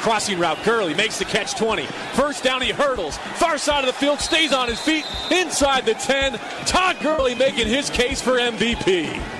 Crossing route, Gurley makes the catch 20. First down, he hurdles. Far side of the field, stays on his feet, inside the 10. Todd Gurley making his case for MVP.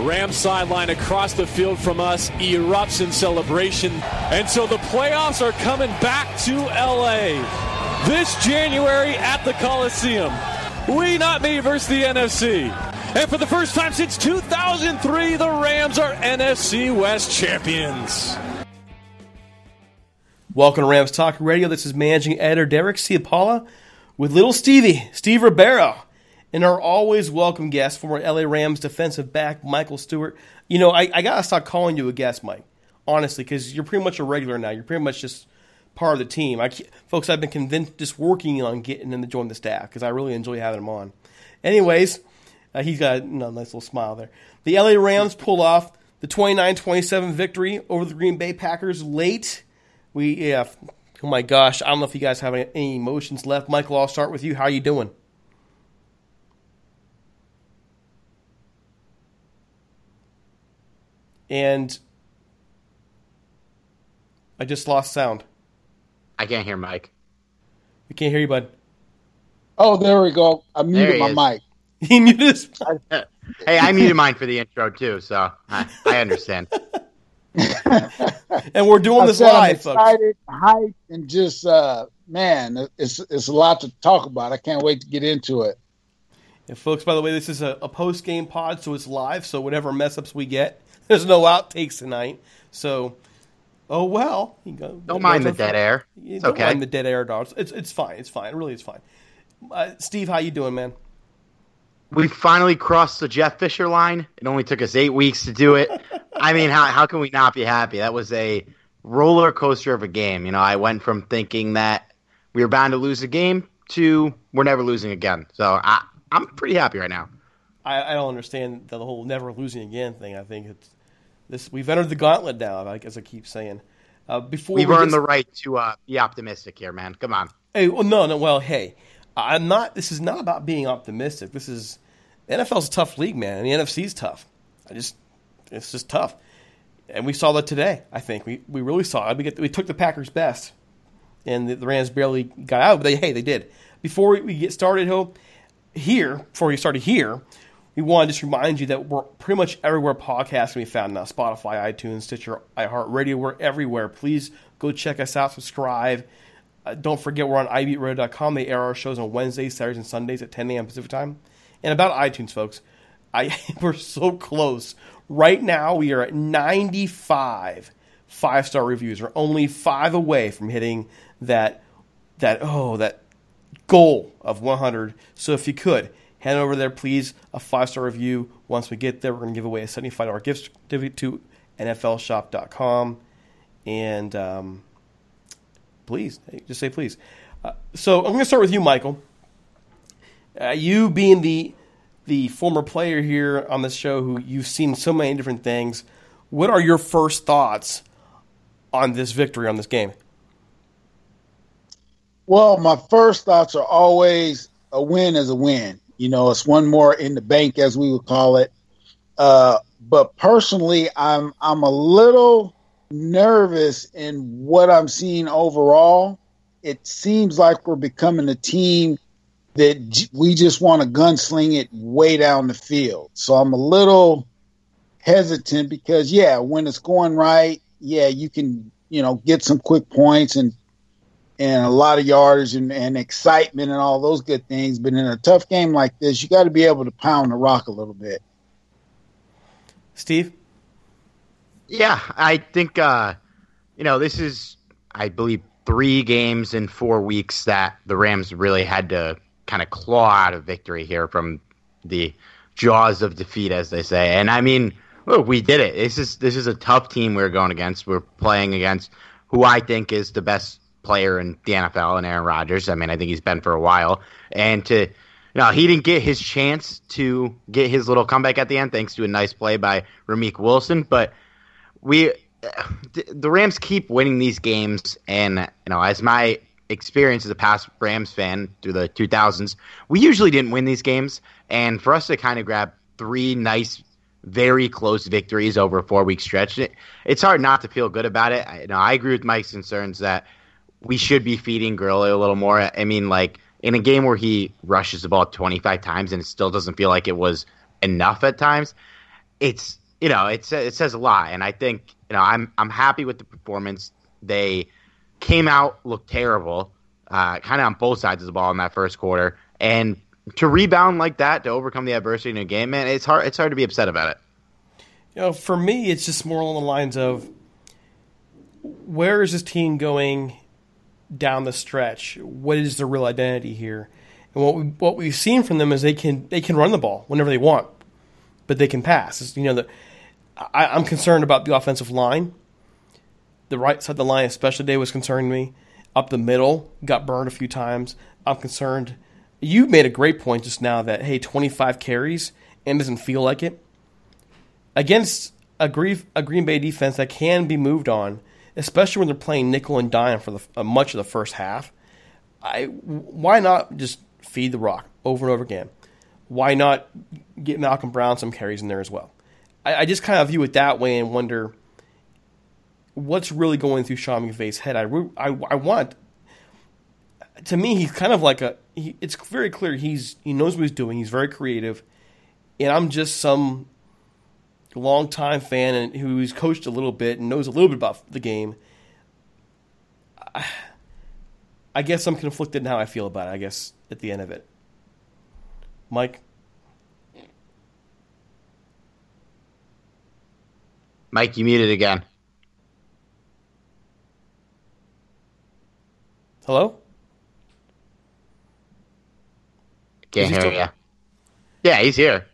Rams sideline across the field from us erupts in celebration. And so the playoffs are coming back to LA this January at the Coliseum. We not me versus the NFC. And for the first time since 2003, the Rams are NFC West champions. Welcome to Rams Talk Radio. This is managing editor Derek Ciapala with little Stevie, Steve Rebeiro, and our always welcome guest, former LA Rams defensive back Michael Stewart. You know, I, I gotta stop calling you a guest, Mike, honestly, because you're pretty much a regular now. You're pretty much just part of the team. I, folks, I've been convinced just working on getting him to join the staff because I really enjoy having him on. Anyways, uh, he's got a nice little smile there. The LA Rams pulled off the 29-27 victory over the Green Bay Packers late. We yeah, oh my gosh, I don't know if you guys have any, any emotions left. Michael, I'll start with you. How are you doing? And I just lost sound. I can't hear Mike. We can't hear you, bud. Oh, there we go. I muted my is. mic. He muted his. Hey, I muted mine for the intro too, so I, I understand. and we're doing I this said I'm live, folks. excited, hyped, and just uh, man, it's it's a lot to talk about. I can't wait to get into it. And folks, by the way, this is a, a post game pod, so it's live. So whatever mess ups we get, there's no outtakes tonight. So, oh well. You go, Don't mind the dead air. It's don't okay. mind the dead air, dogs. It's it's fine. It's fine. Really, it's fine. Uh, Steve, how you doing, man? We finally crossed the Jeff Fisher line. It only took us eight weeks to do it. I mean, how how can we not be happy? That was a roller coaster of a game. You know, I went from thinking that we were bound to lose a game to we're never losing again. So I I'm pretty happy right now. I, I don't understand the whole never losing again thing. I think it's this. We've entered the gauntlet now, like as I keep saying. Uh, before We've we earned get- the right to uh, be optimistic here, man. Come on. Hey, well, no, no. Well, hey, I'm not. This is not about being optimistic. This is NFL's a tough league, man, and the NFC's tough. I just, it's just tough, and we saw that today. I think we, we really saw it. We get we took the Packers' best, and the, the Rams barely got out, but they hey they did. Before we, we get started, Hill, here before we started here, we want to just remind you that we're pretty much everywhere podcasts can be found now: Spotify, iTunes, Stitcher, iHeartRadio. We're everywhere. Please go check us out. Subscribe. Uh, don't forget we're on ibeatradio.com. They air our shows on Wednesdays, Saturdays, and Sundays at 10 a.m. Pacific time. And about iTunes, folks, I we're so close. Right now, we are at 95 five star reviews. We're only five away from hitting that that oh that goal of 100. So if you could head over there, please, a five star review. Once we get there, we're going to give away a $75 gift certificate to NFLShop.com. And um, please, just say please. Uh, so I'm going to start with you, Michael. Uh, you being the the former player here on this show, who you've seen so many different things, what are your first thoughts on this victory on this game? Well, my first thoughts are always a win is a win. You know, it's one more in the bank, as we would call it. Uh, but personally, I'm I'm a little nervous in what I'm seeing overall. It seems like we're becoming a team that we just want to gunsling it way down the field. So I'm a little hesitant because, yeah, when it's going right, yeah, you can you know get some quick points and and a lot of yardage and, and excitement and all those good things. But in a tough game like this, you got to be able to pound the rock a little bit. Steve? Yeah, I think uh, you know this is, I believe, three games in four weeks that the Rams really had to kind of claw out a victory here from the jaws of defeat, as they say. And I mean, look, we did it. This is this is a tough team we're going against. We're playing against who I think is the best player in the NFL, and Aaron Rodgers. I mean, I think he's been for a while, and to no, he didn't get his chance to get his little comeback at the end, thanks to a nice play by Ramik Wilson. But we, the Rams keep winning these games, and you know, as my experience as a past Rams fan through the 2000s, we usually didn't win these games, and for us to kind of grab three nice, very close victories over a four-week stretch, it, it's hard not to feel good about it. I, you know, I agree with Mike's concerns that we should be feeding Gurley a little more. I mean, like in a game where he rushes the ball 25 times and it still doesn't feel like it was enough at times, it's you know it's it says a lot. And I think you know I'm I'm happy with the performance. They came out looked terrible, uh, kind of on both sides of the ball in that first quarter, and to rebound like that to overcome the adversity in a game, man, it's hard. It's hard to be upset about it. You know, for me, it's just more along the lines of where is this team going down the stretch? What is the real identity here? And what we what we've seen from them is they can they can run the ball whenever they want, but they can pass. It's, you know, I'm concerned about the offensive line. The right side of the line, especially today, was concerning me. Up the middle, got burned a few times. I'm concerned. You made a great point just now that hey, 25 carries and doesn't feel like it against a Green Bay defense that can be moved on, especially when they're playing nickel and dime for the, uh, much of the first half. I why not just feed the rock over and over again? Why not get Malcolm Brown some carries in there as well? I, I just kind of view it that way and wonder what's really going through Sean McVay's head. I, I, I want to me he's kind of like a he, it's very clear he's he knows what he's doing. He's very creative, and I'm just some longtime fan and who's coached a little bit and knows a little bit about the game. I, I guess I'm conflicted in how I feel about it. I guess at the end of it, Mike. Mike, you muted again. Hello. Can't he hear still- you. Yeah, he's here.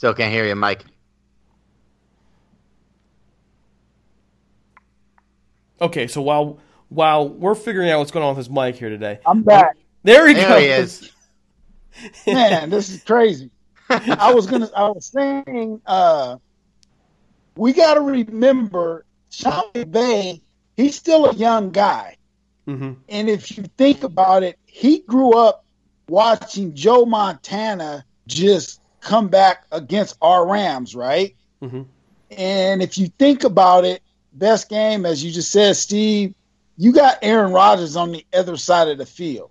Still can't hear you, Mike. Okay, so while while we're figuring out what's going on with his mic here today, I'm back. there he There goes. he is. Man, this is crazy. I was gonna. I was saying, uh, we got to remember, Sean McVay. He's still a young guy, Mm-hmm. and if you think about it, he grew up watching Joe Montana just come back against our Rams, right? Mhm. And if you think about it, best game, as you just said, Steve, you got Aaron Rodgers on the other side of the field.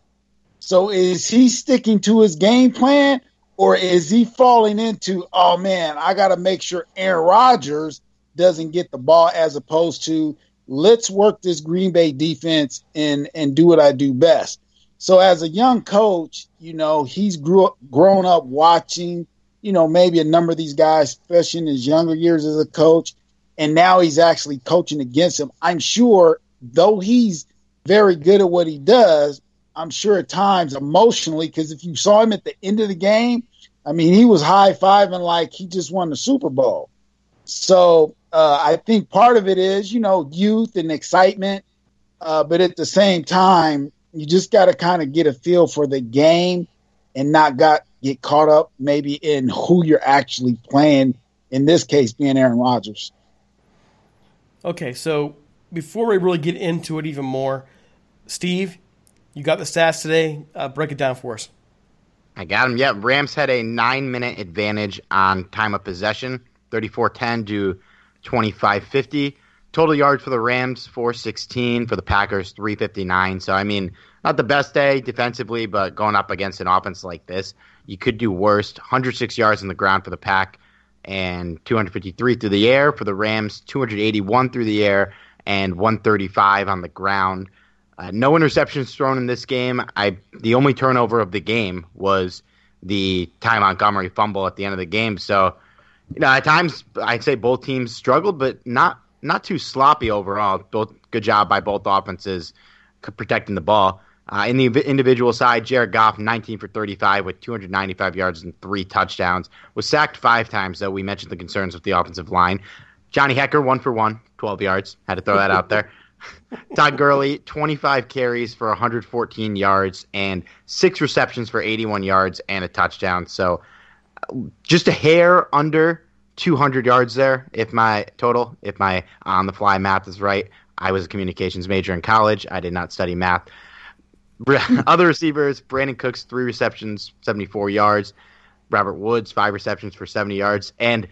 So is he sticking to his game plan or is he falling into, oh man, I got to make sure Aaron Rodgers doesn't get the ball as opposed to let's work this Green Bay defense and and do what I do best. So as a young coach, you know, he's grew up, grown up watching, you know, maybe a number of these guys, especially in his younger years as a coach, and now he's actually coaching against them. I'm sure, though he's very good at what he does, I'm sure at times emotionally, because if you saw him at the end of the game, I mean, he was high fiving like he just won the Super Bowl. So uh, I think part of it is, you know, youth and excitement, uh, but at the same time, you just got to kind of get a feel for the game and not got get caught up maybe in who you're actually playing. In this case, being Aaron Rodgers. Okay, so before we really get into it even more, Steve, you got the stats today. Uh, break it down for us. I got them. Yeah, Rams had a nine minute advantage on time of possession, 34 10 to 25 50. Total yards for the Rams, 416. For the Packers, 359. So, I mean, not the best day defensively, but going up against an offense like this, you could do worse. 106 yards on the ground for the Pack and 253 through the air. For the Rams, 281 through the air and 135 on the ground. Uh, no interceptions thrown in this game. I the only turnover of the game was the Ty Montgomery fumble at the end of the game. So, you know, at times I'd say both teams struggled, but not not too sloppy overall. Both good job by both offenses protecting the ball. Uh, in the individual side, Jared Goff, 19 for 35 with 295 yards and three touchdowns, was sacked five times. Though we mentioned the concerns with the offensive line. Johnny Hekker, one for one, 12 yards. Had to throw that out there. Todd Gurley, 25 carries for 114 yards and six receptions for 81 yards and a touchdown. So just a hair under 200 yards there, if my total, if my on the fly math is right. I was a communications major in college. I did not study math. Other receivers, Brandin Cooks, three receptions, 74 yards. Robert Woods, five receptions for 70 yards. And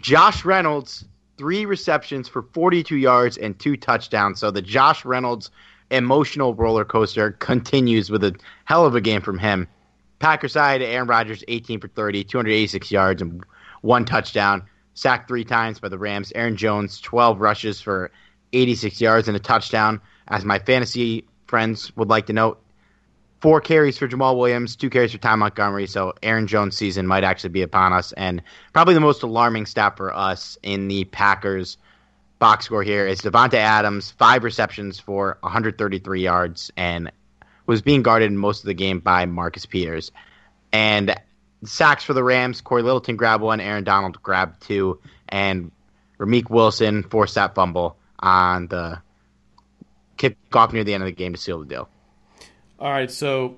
Josh Reynolds, three receptions for 42 yards and two touchdowns. So the Josh Reynolds emotional roller coaster continues with a hell of a game from him. Packer side, Aaron Rodgers, 18 for 30, 286 yards and one touchdown. Sacked three times by the Rams. Aaron Jones, 12 rushes for 86 yards and a touchdown. As my fantasy friends would like to note, four carries for Jamaal Williams, two carries for Ty Montgomery. So Aaron Jones' season might actually be upon us. And probably the most alarming stat for us in the Packers box score here is Davante Adams, five receptions for 133 yards, and was being guarded most of the game by Marcus Peters. And sacks for the Rams, Cory Littleton grabbed one, Aaron Donald grabbed two, and Ramik Wilson forced that fumble on the kickoff near the end of the game to seal the deal. All right, so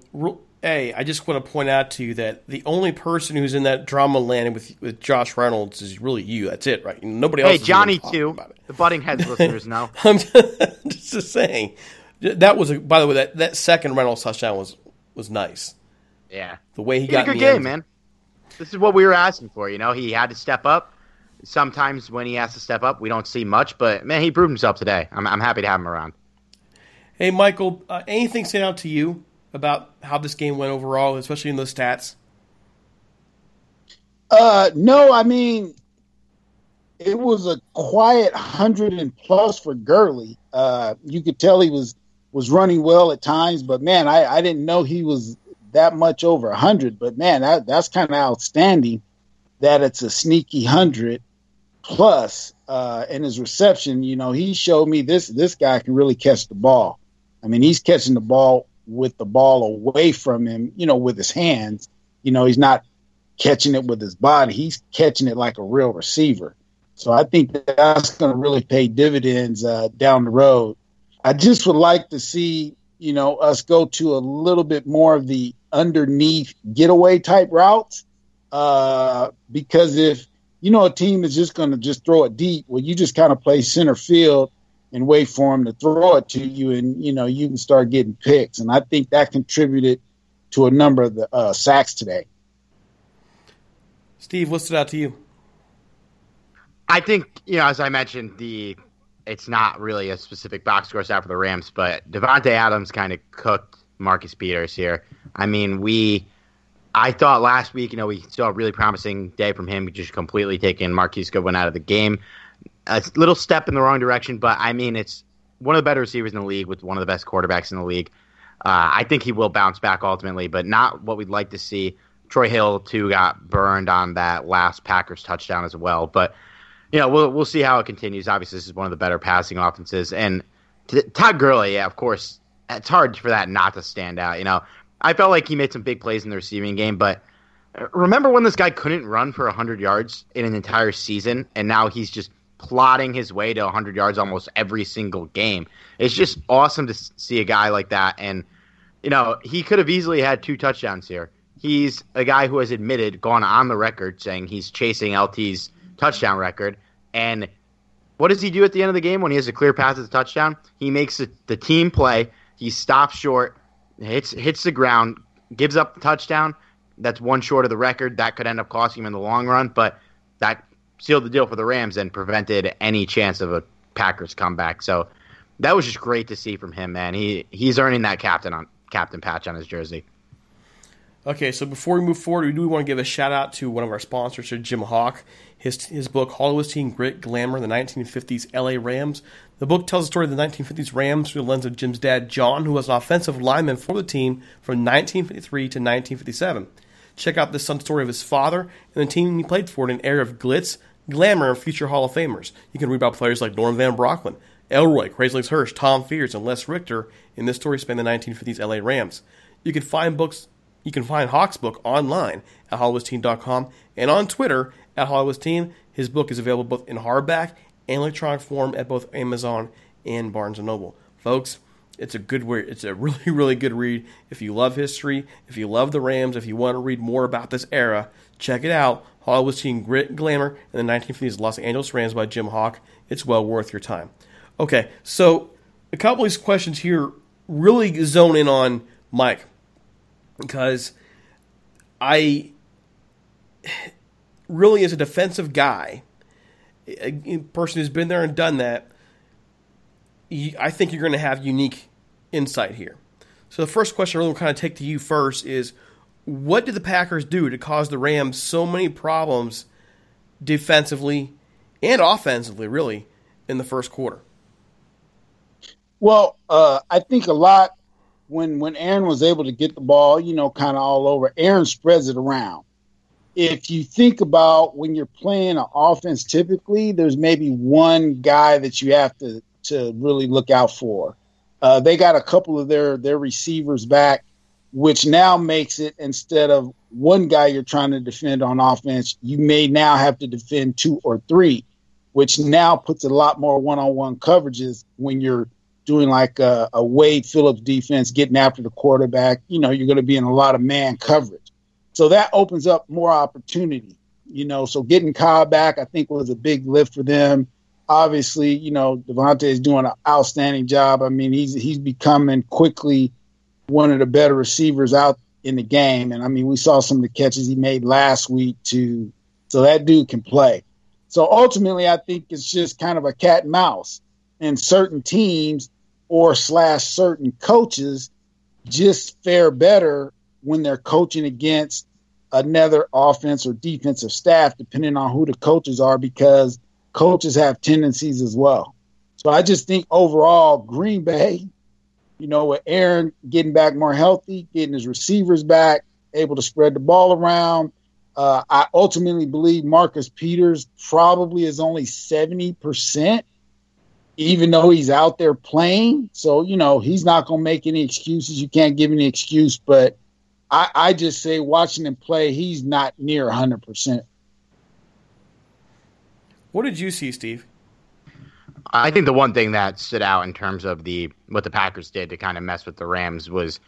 A, I just want to point out to you that the only person who's in that drama land with with Josh Reynolds is really you. That's it, right? Nobody else. Hey, Johnny talking too. The Butting Heads listeners know. I'm just saying. That was a, by the way that, that second Reynolds touchdown was was nice. Yeah. The way he He got a good game, end- man. This is what we were asking for. You know, he had to step up. Sometimes when he has to step up, we don't see much, but man, he proved himself today. I'm, I'm happy to have him around. Hey, Michael, uh, anything stand out to you about how this game went overall, especially in those stats? Uh, no, I mean, it was a quiet hundred and plus for Gurley. Uh, you could tell he was was running well at times, but man, I, I didn't know he was that much over a hundred. But man, that that's kind of outstanding that it's a sneaky hundred plus. Uh, and his reception, you know, he showed me this this guy can really catch the ball. I mean, he's catching the ball with the ball away from him, you know, with his hands. You know, he's not catching it with his body. He's catching it like a real receiver. So I think that's going to really pay dividends uh, down the road. I just would like to see you know, us go to a little bit more of the underneath getaway type routes. Uh, because if you know a team is just going to just throw it deep, well, you just kind of play center field and wait for him to throw it to you, and you know you can start getting picks. And I think that contributed to a number of the uh, sacks today. Steve, what stood out to you? I think you know, as I mentioned, the it's not really a specific box score stat for the Rams, but Davante Adams kind of cooked Marcus Peters here. I mean, we, I thought last week, you know, we saw a really promising day from him, just completely taking Marquise Goodwin out of the game. A little step in the wrong direction, but I mean, it's one of the better receivers in the league with one of the best quarterbacks in the league. Uh, I think he will bounce back ultimately, but not what we'd like to see. Troy Hill too got burned on that last Packers touchdown as well, but you know, we'll we'll see how it continues. Obviously, this is one of the better passing offenses, and Todd Gurley, yeah, of course, it's hard for that not to stand out. You know, I felt like he made some big plays in the receiving game, but remember when this guy couldn't run for 100 yards in an entire season, and now he's just plotting his way to 100 yards almost every single game. It's just awesome to see a guy like that, and you know, he could have easily had two touchdowns here. He's a guy who has admitted, gone on the record saying he's chasing LT's touchdown record. And what does he do at the end of the game when he has a clear path to the touchdown? He makes the, the team play. He stops short, hits hits the ground, gives up the touchdown. That's one short of the record. That could end up costing him in the long run, but that sealed the deal for the Rams and prevented any chance of a Packers comeback. So that was just great to see from him, man. He he's earning that captain on captain patch on his jersey. Okay, so before we move forward, we do want to give a shout out to one of our sponsors, Jim Hock. His, his book, Hollywood's Team Grit, Glamour, the 1950s LA Rams. The book tells the story of the 1950s Rams through the lens of Jim's dad, John, who was an offensive lineman for the team from 1953 to 1957. Check out the son story of his father and the team he played for in an era of glitz, glamour, and future Hall of Famers. You can read about players like Norm Van Brocklin, Elroy, Legs Hirsch, Tom Fears, and Les Richter in this story span the 1950s LA Rams. You can find books you can find Hock's book online at HollywoodTeen.com and on Twitter at HollywoodTeen. His book is available both in hardback and electronic form at both Amazon and Barnes & Noble. Folks, it's a good read. It's a really, really good read. If you love history, if you love the Rams, if you want to read more about this era, check it out. Hollywood's Team Grit Glamour in the 1950s Los Angeles Rams by Jim Hock. It's well worth your time. Okay, so a couple of these questions here really zone in on Mike because I really, as a defensive guy, a person who's been there and done that, I think you're going to have unique insight here. So the first question I really will kind of take to you first is, what did the Packers do to cause the Rams so many problems defensively and offensively, really, in the first quarter? Well, uh, I think a lot when when Aaron was able to get the ball, you know, kind of all over, Aaron spreads it around. If you think about when you're playing an offense, typically there's maybe one guy that you have to to really look out for. Uh, they got a couple of their their receivers back, which now makes it instead of one guy you're trying to defend on offense, you may now have to defend two or three, which now puts a lot more one-on-one coverages when you're doing like a, a Wade Phillips defense, getting after the quarterback, you know, you're going to be in a lot of man coverage. So that opens up more opportunity, you know. So getting Kyle back, I think, was a big lift for them. Obviously, you know, Davante is doing an outstanding job. I mean, he's he's becoming quickly one of the better receivers out in the game. And I mean, we saw some of the catches he made last week too. So that dude can play. So ultimately, I think it's just kind of a cat and mouse. And certain teams or slash certain coaches just fare better when they're coaching against another offense or defensive staff, depending on who the coaches are, because coaches have tendencies as well. So I just think overall, Green Bay, you know, with Aaron getting back more healthy, getting his receivers back, able to spread the ball around. Uh, I ultimately believe Marcus Peters probably is only 70% even though he's out there playing. So, you know, he's not going to make any excuses. You can't give any excuse, but I, I just say watching him play, he's not near 100%. What did you see, Steve? I think the one thing that stood out in terms of the what the Packers did to kind of mess with the Rams was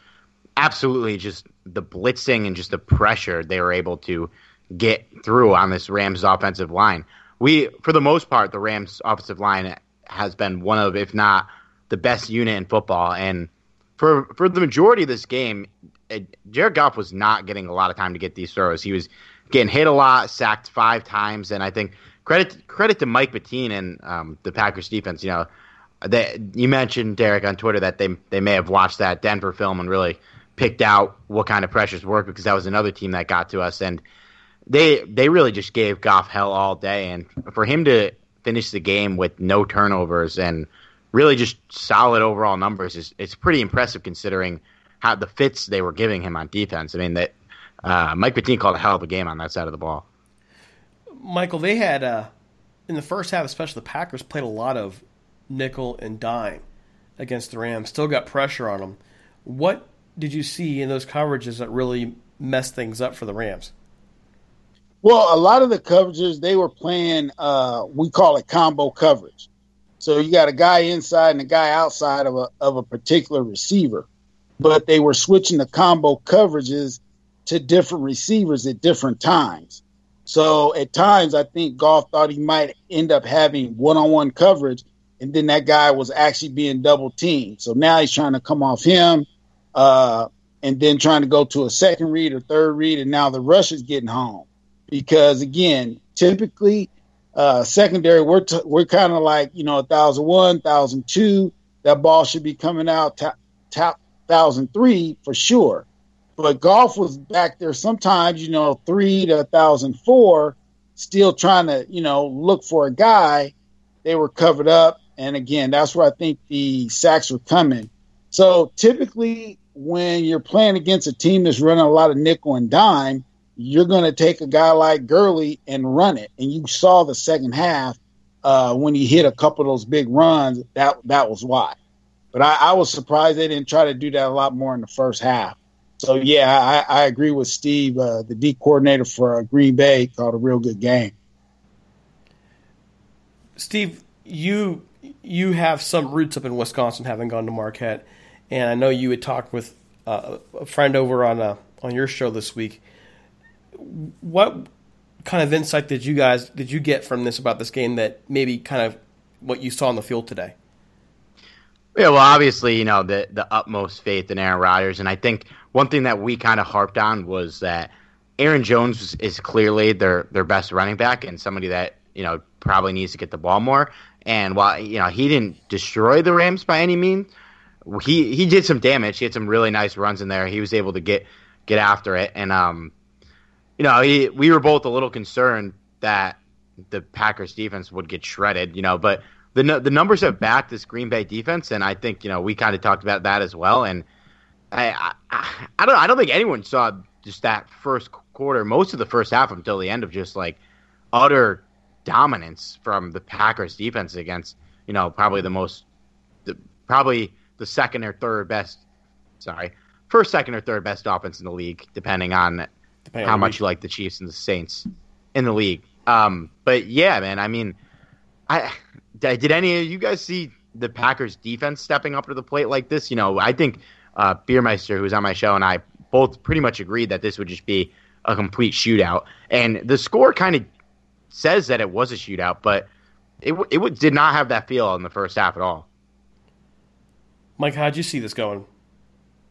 absolutely just the blitzing and just the pressure they were able to get through on this Rams offensive line. We, for the most part, the Rams offensive line has been one of, if not the best unit in football. And for for the majority of this game, Jared Goff was not getting a lot of time to get these throws. He was getting hit a lot, sacked five times, and I think credit credit to Mike Pettine and um, the Packers defense. You know, they, you mentioned Derek on Twitter that they they may have watched that Denver film and really picked out what kind of pressures work because that was another team that got to us and they they really just gave Goff hell all day and for him to finish the game with no turnovers and really just solid overall numbers is it's pretty impressive considering how the fits they were giving him on defense. I mean that uh, Mike Pettine called a hell of a game on that side of the ball. Michael, they had uh, in the first half, especially the Packers played a lot of nickel and dime against the Rams. Still got pressure on them. What did you see in those coverages that really messed things up for the Rams? Well, a lot of the coverages they were playing, uh, we call it combo coverage. So you got a guy inside and a guy outside of a of a particular receiver, but they were switching the combo coverages to different receivers at different times. So at times, I think Goff thought he might end up having one on one coverage, and then that guy was actually being double teamed. So now he's trying to come off him, uh, and then trying to go to a second read or third read, and now the rush is getting home. Because again, typically, uh, secondary, we're, t- we're kind of like, you know, 1,001, 1,002. That ball should be coming out top, top 1,003 for sure. But Goff was back there sometimes, you know, three to a 1,004, still trying to, you know, look for a guy. They were covered up. And again, that's where I think the sacks were coming. So typically, when you're playing against a team that's running a lot of nickel and dime, you're going to take a guy like Gurley and run it. And you saw the second half uh, when he hit a couple of those big runs. That that was why. But I, I was surprised they didn't try to do that a lot more in the first half. So yeah, I, I agree with Steve. Uh, the D coordinator for uh, Green Bay called a real good game. Steve, you you have some roots up in Wisconsin, having gone to Marquette, and I know you had talked with uh, a friend over on uh, on your show this week. What kind of insight did you guys did you get from this about this game that maybe kind of what you saw on the field today? Yeah, well, obviously, you know the the utmost faith in Aaron Rodgers, and I think one thing that we kind of harped on was that Aaron Jones is clearly their their best running back and somebody that you know probably needs to get the ball more. And while you know he didn't destroy the Rams by any means, he he did some damage. He had some really nice runs in there. He was able to get get after it, and um, you know, he, we were both a little concerned that the Packers defense would get shredded. You know, but the the numbers have backed this Green Bay defense, and I think you know we kind of talked about that as well. And I, I, I don't I don't think anyone saw just that first quarter, most of the first half until the end of just like utter dominance from the Packers defense against you know probably the most the, probably the second or third best sorry first second or third best offense in the league depending on depending how on much you like the Chiefs and the Saints in the league. Um but yeah man I mean I did any of you guys see the Packers defense stepping up to the plate like this? You know I think uh, Beermeister, was on my show, and I both pretty much agreed that this would just be a complete shootout. And the score kind of says that it was a shootout, but it it did not have that feel in the first half at all. Mike, how'd you see this going?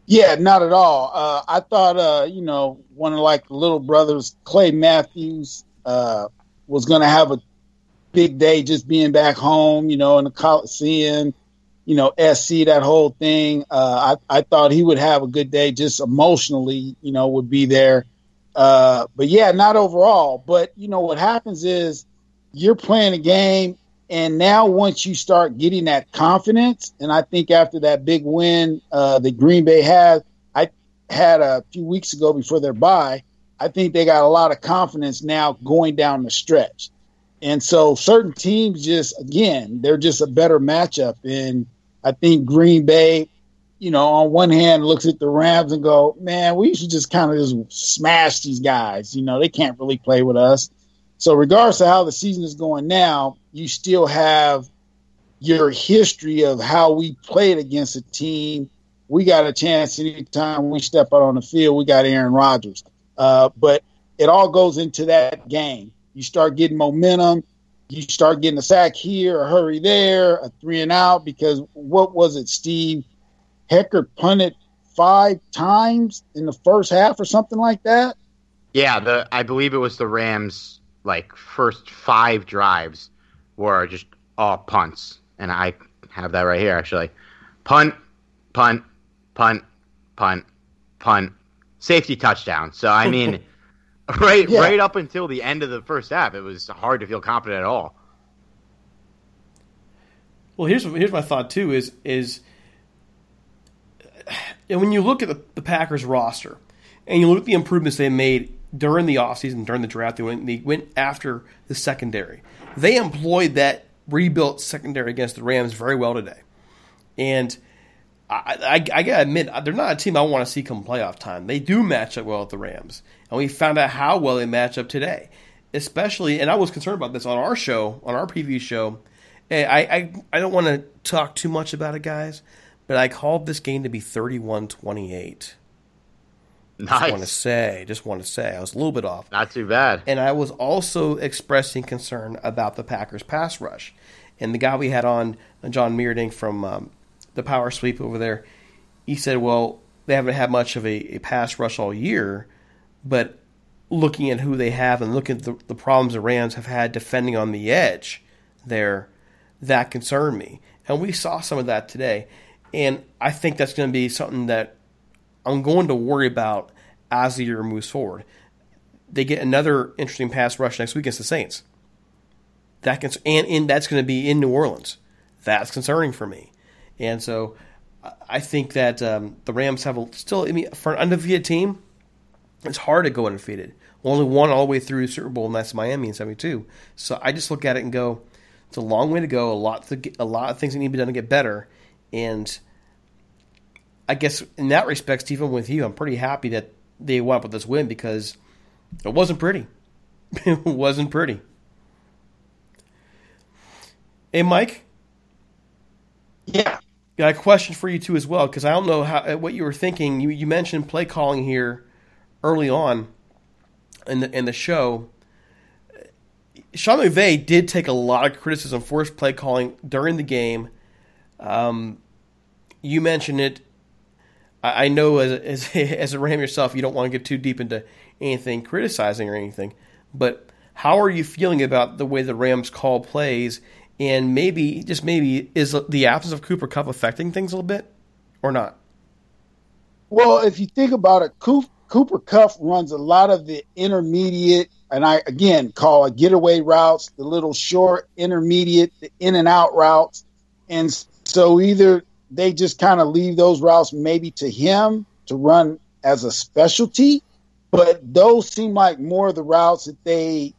Yeah, not at all. Uh, I thought, uh, you know, one of like the little brothers, Clay Matthews, uh, was going to have a big day just being back home, you know, in the Coliseum you know, SC, that whole thing. Uh, I, I thought he would have a good day just emotionally, you know, would be there. Uh, but yeah, not overall. But, you know, what happens is you're playing a game, and now once you start getting that confidence, and I think after that big win uh, that Green Bay had, I had a few weeks ago before their bye, I think they got a lot of confidence now going down the stretch. And so certain teams just, again, they're just a better matchup. And I think Green Bay, you know, on one hand looks at the Rams and go, man, we should just kind of just smash these guys. You know, they can't really play with us. So regardless of how the season is going now, you still have your history of how we played against a team. We got a chance anytime we step out on the field. We got Aaron Rodgers, uh, but it all goes into that game. You start getting momentum. You start getting a sack here, a hurry there, a three and out. Because what was it, Steve? Hekker punted five times in the first half or something like that. Yeah, the I believe it was the Rams like first five drives were just all punts, and I have that right here actually. Punt, punt, punt, punt, punt, safety touchdown. So I mean, right, yeah. right up until the end of the first half, it was hard to feel confident at all. Well, here's here's my thought too: is is and when you look at the, the Packers roster and you look at the improvements they made during the offseason, during the draft, they went, they went after the secondary. They employed that rebuilt secondary against the Rams very well today. And I, I, I gotta admit, they're not a team I want to see come playoff time. They do match up well with the Rams, and we found out how well they match up today. Especially, and I was concerned about this on our show, on our preview show. I, I, I don't want to talk too much about it, guys, but I called this game to be 31 28. Nice. Just want to say, just want to say, I was a little bit off. Not too bad. And I was also expressing concern about the Packers' pass rush. And the guy we had on, John Meerdink from um, the Power Sweep over there, he said, well, they haven't had much of a, a, pass rush all year, but looking at who they have and looking at the, the problems the Rams have had defending on the edge there, that concerned me. And we saw some of that today. And I think that's going to be something that I'm going to worry about as the year moves forward. They get another interesting pass rush next week against the Saints. That can, and, and that's going to be in New Orleans. That's concerning for me. And so I think that um, the Rams have a, still, I mean, for an undefeated team, it's hard to go undefeated. Only one all the way through the Super Bowl, and that's Miami in '72. So I just look at it and go, it's a long way to go. A lot to get, a lot of things that need to be done to get better. And I guess in that respect, Stephen, with you, I'm pretty happy that they went up with this win because it wasn't pretty. it wasn't pretty. Hey, Mike. Yeah. Got a question for you too as well because I don't know how what you were thinking. You you mentioned play calling here early on in the in the show. Sean McVay did take a lot of criticism for his play calling during the game. Um, you mentioned it. I, I know as, as as a Ram yourself, you don't want to get too deep into anything criticizing or anything. But how are you feeling about the way the Rams call plays, and maybe just maybe is the absence of Cooper Kupp affecting things a little bit, or not? Well, if you think about it, Cooper Kupp runs a lot of the intermediate, and I again call it getaway routes, the little short intermediate, the in and out routes, and so either they just kind of leave those routes maybe to him to run as a specialty, but those seem like more of the routes that they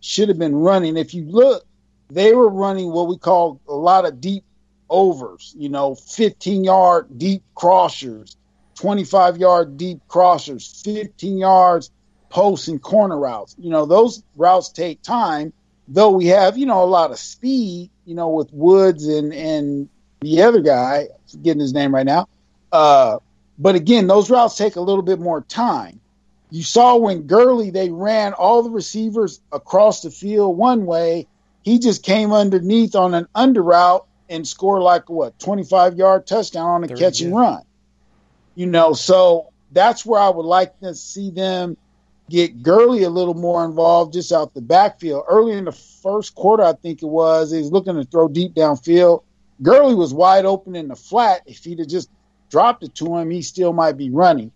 should have been running. If you look, they were running what we call a lot of deep overs, you know, 15 yard deep crossers, 25 yard deep crossers, 15 yards post and corner routes. You know, those routes take time, though we have, you know, a lot of speed, you know, with Woods and, and the other guy, forgetting his name right now. Uh, but again, those routes take a little bit more time. You saw when Gurley, they ran all the receivers across the field one way. He just came underneath on an under route and scored like what, 25 yard touchdown on a catch and run. You know, so that's where I would like to see them get Gurley a little more involved just out the backfield. Early in the first quarter, I think it was, he was looking to throw deep downfield. Gurley was wide open in the flat. If he'd have just dropped it to him, he still might be running.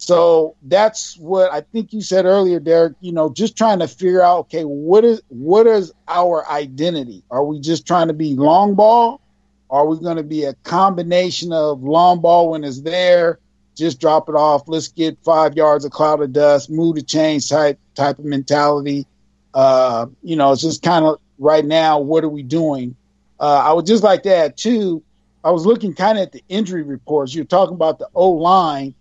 So that's what I think you said earlier, Derek. You know, just trying to figure out, okay, what is what is our identity? Are we just trying to be long ball? Are we going to be a combination of long ball when it's there, just drop it off, let's get five yards of cloud of dust, move the change type type of mentality? Uh, you know, it's just kind of right now, what are we doing? Uh, I would just like to add too. I was looking kind of at the injury reports. You're talking about the O line.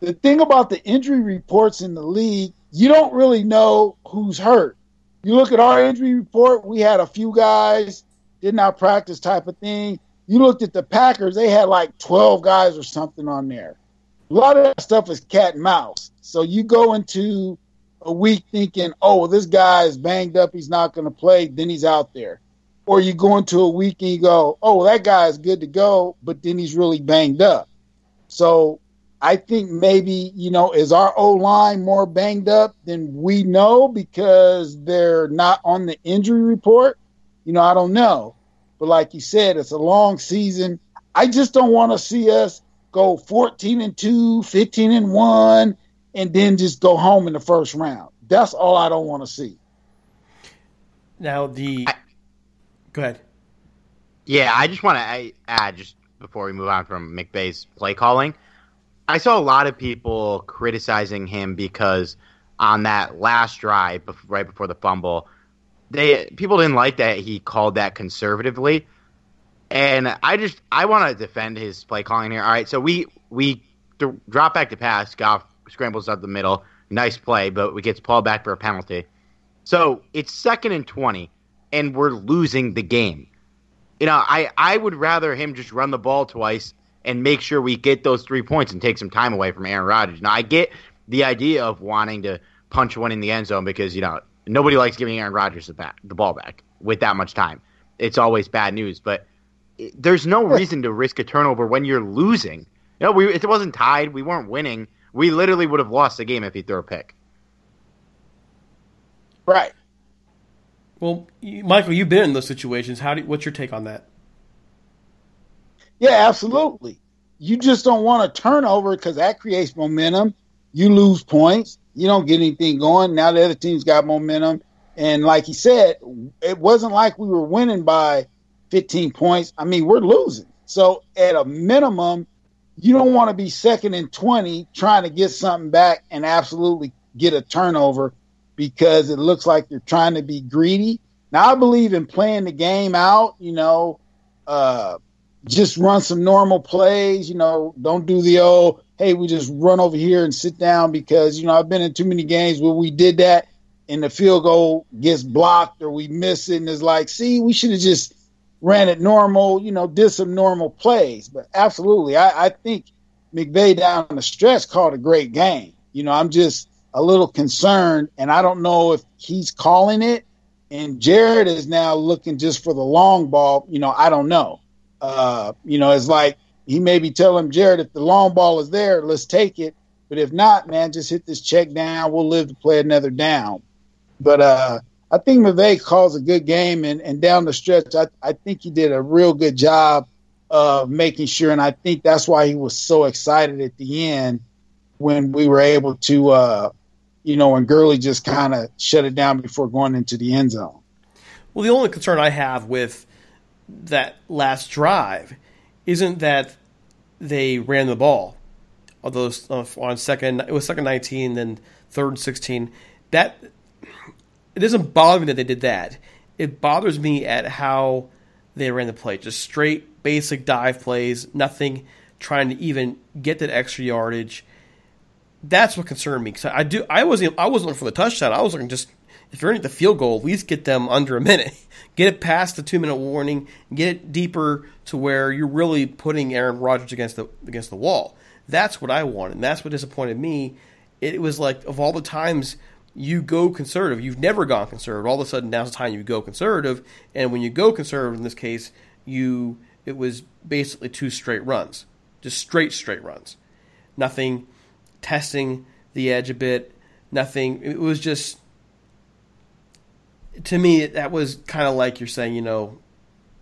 The thing about the injury reports in the league, you don't really know who's hurt. You look at our injury report. We had a few guys did not practice type of thing. You looked at the Packers, they had like 12 guys or something on there. A lot of that stuff is cat and mouse. So you go into a week thinking, oh, this guy is banged up, he's not going to play, then he's out there. Or you go into a week and you go, oh, that guy is good to go, but then he's really banged up. So I think maybe, you know, is our O line more banged up than we know because they're not on the injury report? You know, I don't know. But like you said, it's a long season. I just don't want to see us go 14 and 2, 15 and 1, and then just go home in the first round. That's all I don't want to see. Now, the. I, go ahead. Yeah, I just want to add, just before we move on from McVay's play calling, I saw a lot of people criticizing him because on that last drive, right before the fumble, they people didn't like that he called that conservatively. And I just I want to defend his play calling here. All right, so we we drop back to pass. Goff scrambles up the middle. Nice play, but we gets Paul back for a penalty. So it's second and twenty, and we're losing the game. You know, I I would rather him just run the ball twice and make sure we get those three points and take some time away from Aaron Rodgers. Now I get the idea of wanting to punch one in the end zone because you know nobody likes giving Aaron Rodgers the back the ball back with that much time. It's always bad news, but there's no reason to risk a turnover when you're losing. You know, we it wasn't tied, we weren't winning. We literally would have lost the game if he threw a pick. Right. Well, Michael, you've been in those situations. How do what's your take on that? Yeah, absolutely. You just don't want a turnover because that creates momentum. You lose points. You don't get anything going. Now the other team's got momentum. And like he said, it wasn't like we were winning by 15 points. I mean, we're losing. So at a minimum, you don't want to be second and 20 trying to get something back and absolutely get a turnover because it looks like you're trying to be greedy. Now, I believe in playing the game out, you know, uh, just run some normal plays, you know, don't do the old, hey, we just run over here and sit down because, you know, I've been in too many games where we did that and the field goal gets blocked or we miss it and it's like, see, we should have just ran it normal, you know, did some normal plays. But absolutely, I, I think McVay down the stretch called a great game. You know, I'm just a little concerned, and I don't know if he's calling it. And Jared is now looking just for the long ball. You know, I don't know. Uh, you know, it's like he may be telling Jared, if the long ball is there, let's take it. But if not, man, just hit this check down. We'll live to play another down. But uh, I think McVay calls a good game, and, and down the stretch, I, I think he did a real good job of making sure, and I think that's why he was so excited at the end when we were able to, uh, you know, when Gurley just kind of shut it down before going into the end zone. Well, the only concern I have with that last drive isn't that they ran the ball. Although uh, on second, it was second 19, then third 16. That it doesn't bother me that they did that. It bothers me at how they ran the play. Just straight, basic dive plays, nothing trying to even get that extra yardage. That's what concerned me. Cause I do. I wasn't. I wasn't looking for the touchdown. I was looking just if you're in at the field goal, at least get them under a minute. Get it past the two minute warning. Get it deeper to where you're really putting Aaron Rodgers against the against the wall. That's what I wanted. And that's what disappointed me. It was like of all the times you go conservative. You've never gone conservative. All of a sudden, now's the time you go conservative. And when you go conservative, in this case, you it was basically two straight runs, just straight straight runs. Nothing testing the edge a bit. Nothing. It was just to me that was kind of like you're saying, you know,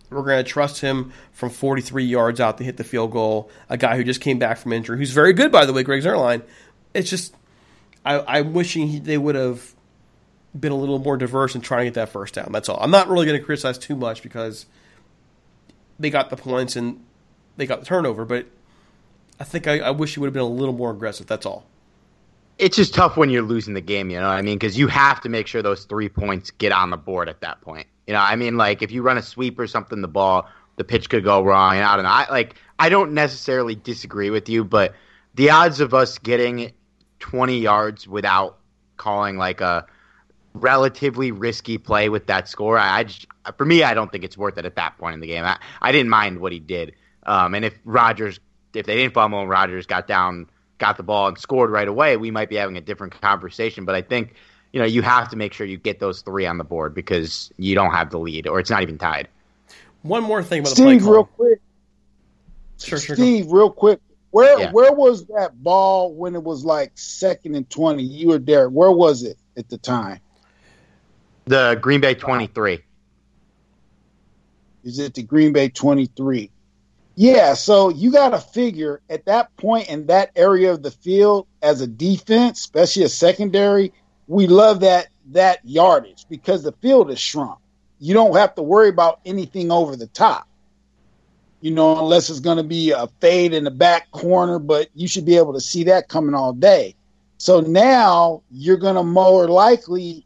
we're going to trust him from 43 yards out to hit the field goal. A guy who just came back from injury, who's very good, by the way, Greg Zuerlein. It's just I, am wishing they would have been a little more diverse in trying to get that first down. That's all. I'm not really going to criticize too much because they got the points and they got the turnover, but I think I, I wish he would have been a little more aggressive. That's all. It's just tough when you're losing the game, you know what I mean? Because you have to make sure those three points get on the board at that point. You know, I mean, like if you run a sweep or something, the ball, the pitch could go wrong and out. And I like, I don't necessarily disagree with you, but the odds of us getting 20 yards without calling like a relatively risky play with that score. I, I just, for me, I don't think it's worth it at that point in the game. I, I didn't mind what he did. Um, and if Rodgers, if they didn't fumble and Rodgers got down, got the ball and scored right away, we might be having a different conversation. But I think, you know, you have to make sure you get those three on the board because you don't have the lead or it's not even tied. One more thing about Steve, the play real quick. Sure, sure. go. Steve, real quick. Where Yeah. where was that ball when it was like second and twenty? You were there. Where was it at the time? The Green Bay 23. Is it the Green Bay twenty three? Yeah, so you got to figure at that point in that area of the field as a defense, especially a secondary, we love that that yardage because the field is shrunk. You don't have to worry about anything over the top. You know, unless it's going to be a fade in the back corner, but you should be able to see that coming all day. So now you're going to more likely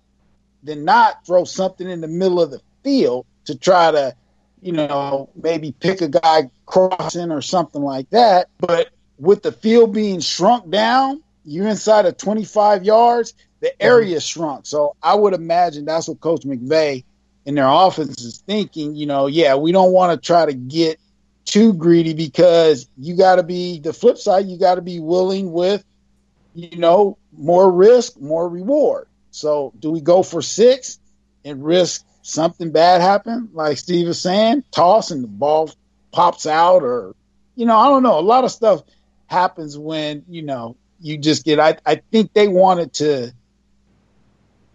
than not throw something in the middle of the field to try to you know, maybe pick a guy crossing or something like that. But with the field being shrunk down, you're inside of 25 yards, the area shrunk. So I would imagine that's what Coach McVay and their offense is thinking. You know, yeah, we don't want to try to get too greedy because you got to be the flip side. You got to be willing with, you know, more risk, more reward. So do we go for six and risk something bad happen, like Steve is saying, toss and the ball pops out, or you know, I don't know. A lot of stuff happens when you know you just get. I I think they wanted to,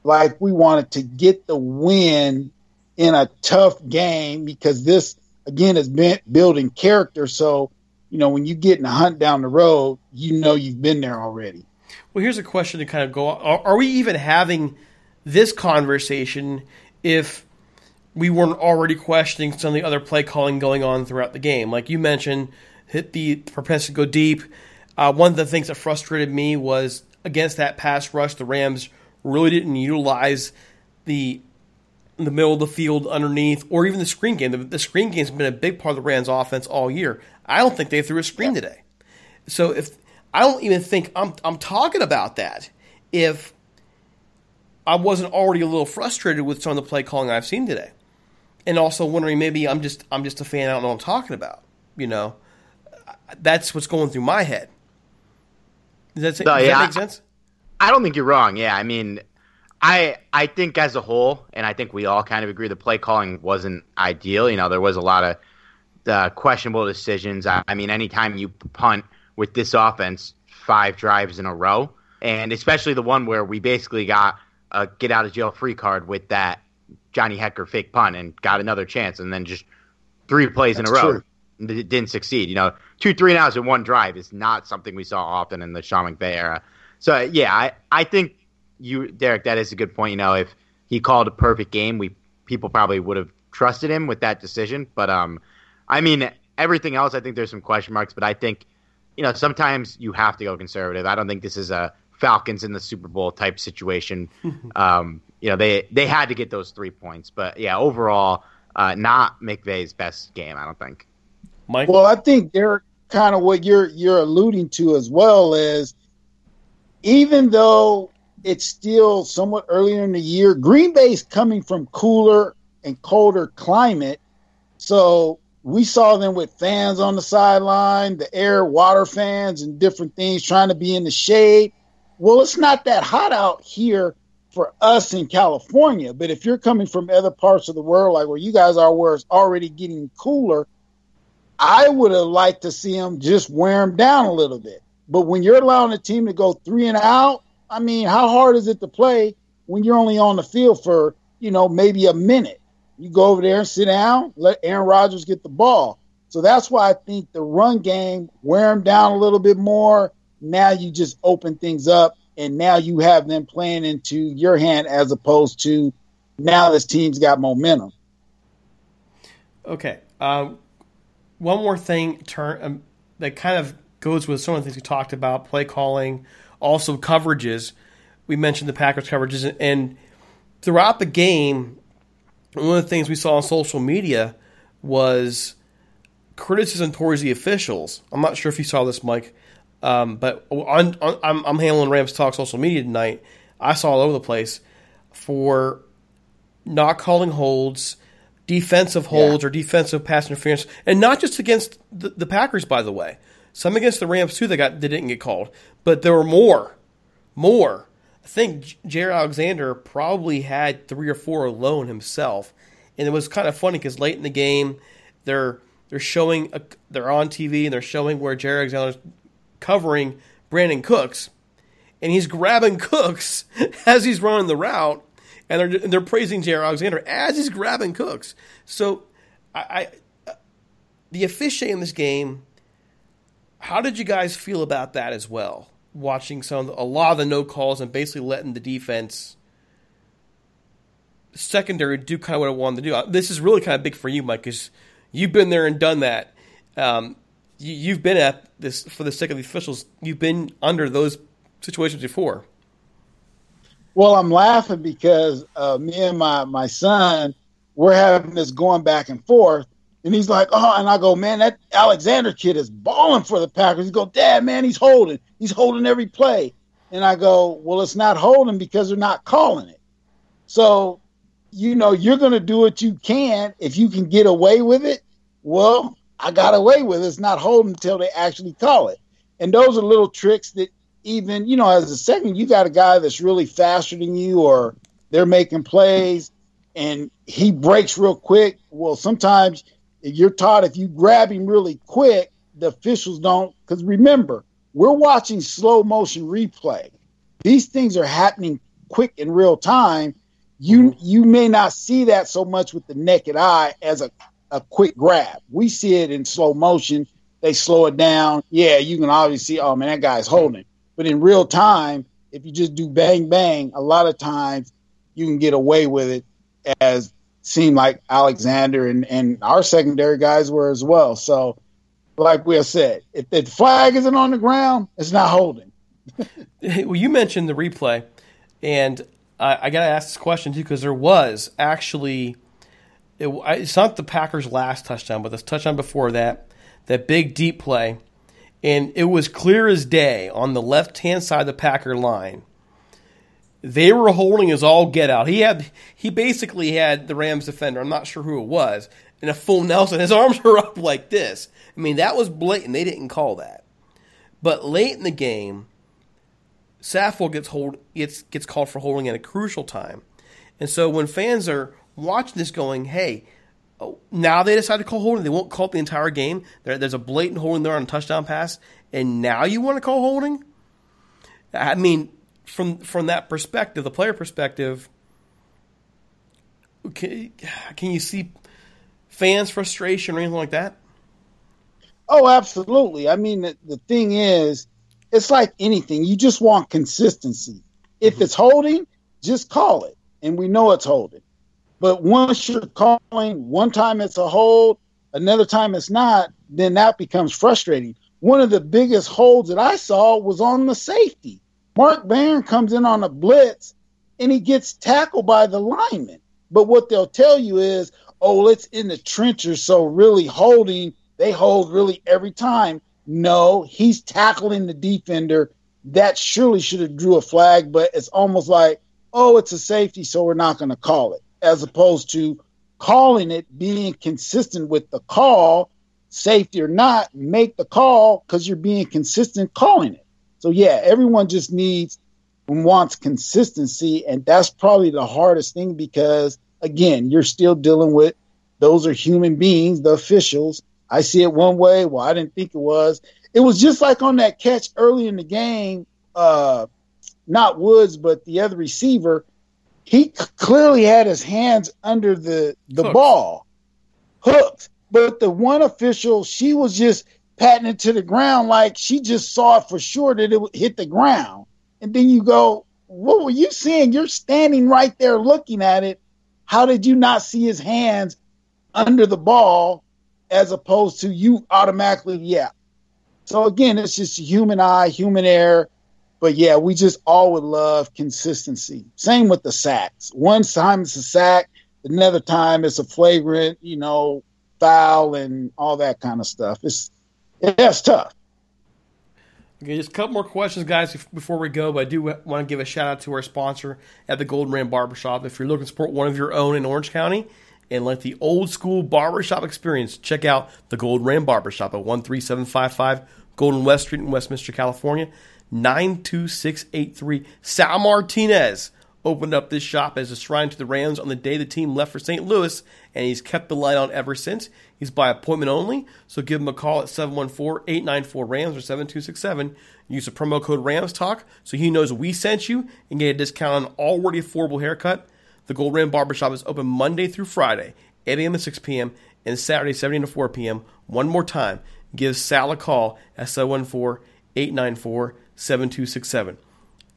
like we wanted to get the win in a tough game because this again is building character. So you know when you get in a hunt down the road, you know you've been there already. Well, here's a question to kind of go. Are, are we even having this conversation if we weren't already questioning some of the other play calling going on throughout the game? Like you mentioned, hit the propensity to go deep. Uh, one of the things that frustrated me was against that pass rush, the Rams really didn't utilize the the middle of the field underneath, or even the screen game. The, the screen game's been a big part of the Rams' offense all year. I don't think they threw a screen today. So if I don't even think I'm I'm talking about that if I wasn't already a little frustrated with some of the play calling I've seen today, and also wondering maybe I'm just I'm just a fan. I don't know what I'm talking about. You know, that's what's going through my head. Does that, does yeah, that make sense? I don't think you're wrong. Yeah, I mean, I I think as a whole, and I think we all kind of agree, the play calling wasn't ideal. You know, there was a lot of uh, questionable decisions. I, I mean, anytime you punt with this offense, five drives in a row, and especially the one where we basically got a get out of jail free card with that Johnny Hekker fake punt and got another chance, and then just three plays in a row. didn't succeed. You know, two three and outs in one drive is not something we saw often in the Sean McVay era. So yeah, I, I think you Derek, that is a good point. You know, if he called a perfect game, we people probably would have trusted him with that decision. But um, I mean, everything else, I think there's some question marks. But I think, you know, sometimes you have to go conservative. I don't think this is a Falcons in the Super Bowl type situation. um, you know, they they had to get those three points. But yeah, overall, uh, not McVay's best game. I don't think. Mike, Well, I think Derek, kind of what you're you're alluding to as well is even though it's still somewhat earlier in the year, Green Bay's coming from cooler and colder climate. So we saw them with fans on the sideline, the air water fans and different things trying to be in the shade. Well, it's not that hot out here for us in California, but if you're coming from other parts of the world, like where you guys are, where it's already getting cooler, I would have liked to see them just wear them down a little bit. But when you're allowing a team to go three and out, I mean, how hard is it to play when you're only on the field for, you know, maybe a minute? You go over there and sit down, let Aaron Rodgers get the ball. So that's why I think the run game, wear them down a little bit more. Now you just open things up, and now you have them playing into your hand as opposed to now this team's got momentum. Okay. Um, one more thing turn um, that kind of goes with some of the things we talked about: play calling, also coverages. We mentioned the Packers coverages, and throughout the game, one of the things we saw on social media was criticism towards the officials. I'm not sure if you saw this, Mike, um, but on, on, I'm, I'm handling Rams Talk social media tonight. I saw all over the place for not calling holds, defensive holds, yeah. or defensive pass interference, and not just against the, the, Packers, by the way. Some against the Rams too. They got they didn't get called, but there were more, more. I think Jared Alexander probably had three or four alone himself, and it was kind of funny because late in the game, they're they're showing a, they're on TV and they're showing where Jaire Alexander's covering Brandin Cooks, and he's grabbing Cooks as he's running the route, and they're they're praising Jaire Alexander as he's grabbing Cooks. So, I, I the officiating in this game. How did you guys feel about that as well? Watching some a lot of the no calls and basically letting the defense secondary do kind of what I wanted to do. This is really kind of big for you, Mike, because you've been there and done that. Um, you, have been at this for the sake of the officials. You've been under those situations before. Well, I'm laughing because uh, me and my my son we're having this going back and forth, and he's like, "Oh," and I go, "Man, that Alexander kid is balling for the Packers." He go, "Dad, man, he's holding. He's holding every play." And I go, "Well, it's not holding because they're not calling it." So, you know, you're going to do what you can if you can get away with it. Well, I got away with it. It's not holding until they actually call it. And those are little tricks that even, you know, as a second, you got a guy that's really faster than you or they're making plays and he breaks real quick. Well, sometimes you're taught if you grab him really quick, the officials don't. Because remember, we're watching slow motion replay. These things are happening quick in real time. You mm-hmm. you may not see that so much with the naked eye as a, a quick grab. We see it in slow motion. They slow it down. Yeah, you can obviously see, oh man, that guy's holding. But in real time, if you just do bang bang, a lot of times you can get away with it as seemed like Alexander and, and our secondary guys were as well. So like we said, if the flag isn't on the ground, it's not holding. well, you mentioned the replay, and I, I got to ask this question too because there was actually it, it's not the Packers' last touchdown, but this touchdown before that, that big deep play and it was clear as day on the left hand side of the Packer line. They were holding his all get out. He had he basically had the Rams defender. I'm not sure who it was in a full Nelson. His arms were up like this. I mean that was blatant. They didn't call that. But late in the game, Saffold gets hold gets gets called for holding at a crucial time, and so when fans are watching this, going, "Hey, Oh, now they decide to call holding. They won't call it the entire game. There, there's a blatant holding there on a touchdown pass, and now you want to call holding? I mean, from from that perspective, the player perspective, can, can you see fans' frustration or anything like that? Oh, absolutely. I mean, the, the thing is, it's like anything. You just want consistency. If mm-hmm. it's holding, just call it, and we know it's holding. But once you're calling, one time it's a hold, another time it's not, then that becomes frustrating. One of the biggest holds that I saw was on the safety. Mark Barron comes in on a blitz and he gets tackled by the lineman. But what they'll tell you is, oh, it's in the trenches, so really holding, they hold really every time. No, he's tackling the defender. That surely should have drew a flag, but it's almost like, oh, it's a safety, so we're not going to call it as opposed to calling it, being consistent with the call, safety or not, make the call because you're being consistent calling it. So yeah, everyone just needs and wants consistency, and that's probably the hardest thing because again, you're still dealing with those are human beings, the officials. I see it one way. Well, I didn't think it was. It was just like on that catch early in the game, uh, not Woods, but the other receiver he clearly had his hands under the the ball, hooked. But the one official, she was just patting it to the ground like she just saw it for sure that it would hit the ground. And then you go, "What were you seeing? You're standing right there looking at it. How did you not see his hands under the ball, as opposed to you automatically, yeah." So again, it's just human eye, human error but yeah, we just all would love consistency. Same with the sacks. One time it's a sack, another time it's a flagrant, you know, foul and all that kind of stuff. It's it's tough. Okay, just a couple more questions, guys, before we go. But I do want to give a shout out to our sponsor at the Golden Ram Barbershop. If you're looking to support one of your own in Orange County and like the old school barbershop experience, check out the Golden Ram Barbershop at 13755 Golden West Street in Westminster, California. 92683. Sal Martinez opened up this shop as a shrine to the Rams on the day the team left for St. Louis, and he's kept the light on ever since. He's by appointment only, so give him a call at 714 894 Rams or 7267. Use the promo code Rams Talk so he knows we sent you and get a discount on an already affordable haircut. The Gold Ram Barbershop is open Monday through Friday, 8 a.m. to 6 p.m., and Saturday, 7 a.m. to 4 p.m. One more time, give Sal a call at 714 894 7267.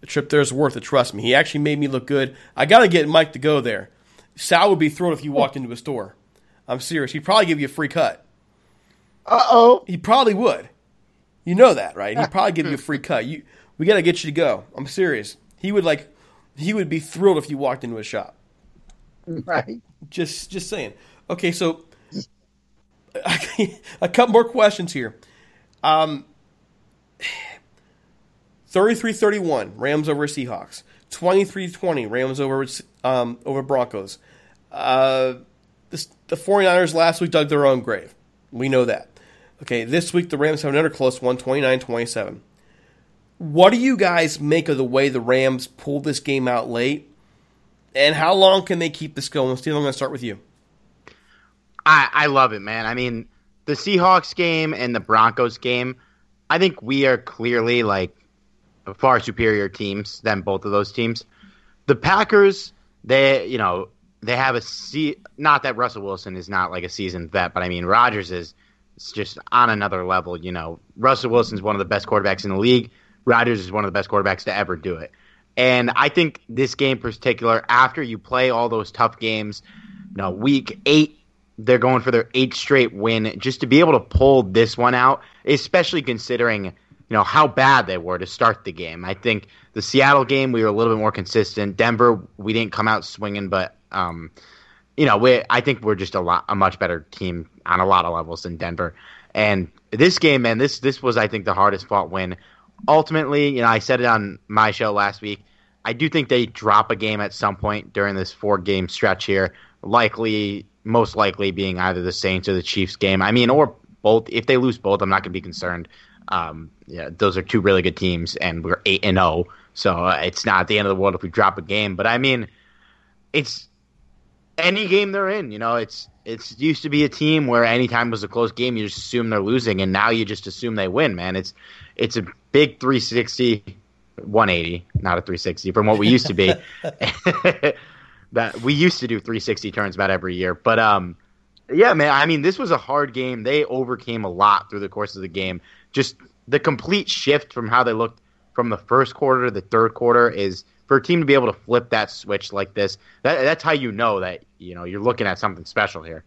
The trip there is worth it, trust me. He actually made me look good. I got to get Mike to go there. Sal would be thrilled if you walked into a store. I'm serious. He'd probably give you a free cut. Uh oh. He probably would. You know that, right? He'd probably give you a free cut. You, we got to get you to go. I'm serious. He would like, he would be thrilled if you walked into a shop. Right. Just, just saying. Okay, so a couple more questions here. Um, 33-31, Rams over Seahawks. 23-20, Rams over um, over Broncos. Uh, this, the 49ers last week dug their own grave. We know that. Okay, this week the Rams have another close one, 29-27. What do you guys make of the way the Rams pulled this game out late? And how long can they keep this going? Steve, I'm going to start with you. I, I love it, man. I mean, the Seahawks game and the Broncos game, I think we are clearly like far superior teams than both of those teams. The Packers, they, you know, they have a se- not that Russell Wilson is not like a seasoned vet, but I mean Rodgers is just on another level. You know, Russell Wilson's one of the best quarterbacks in the league. Rodgers is one of the best quarterbacks to ever do it. And I think this game in particular, after you play all those tough games, you know, week eight, they're going for their eighth straight win. Just to be able to pull this one out, especially considering you know how bad they were to start the game. I think the Seattle game we were a little bit more consistent. Denver we didn't come out swinging, but um, you know we I think we're just a lot a much better team on a lot of levels than Denver. And this game, man, this this was I think the hardest fought win. Ultimately, you know, I said it on my show last week. I do think they drop a game at some point during this four game stretch here. Likely, most likely being either the Saints or the Chiefs game. I mean, or both. If they lose both, I'm not going to be concerned. Um, yeah, those are two really good teams, and we're eight and zero, oh, so uh, it's not the end of the world if we drop a game. But I mean, it's any game they're in. You know, it's it's used to be a team where anytime was a close game, you just assume they're losing, and now you just assume they win. Man, it's it's a big 360, 180, not a 360 from what we used to be. that we used to do 360 turns about every year, but um, yeah, man. I mean, this was a hard game. They overcame a lot through the course of the game just the complete shift from how they looked from the first quarter to the third quarter is for a team to be able to flip that switch like this. That, that's how you know that you know you're looking at something special here.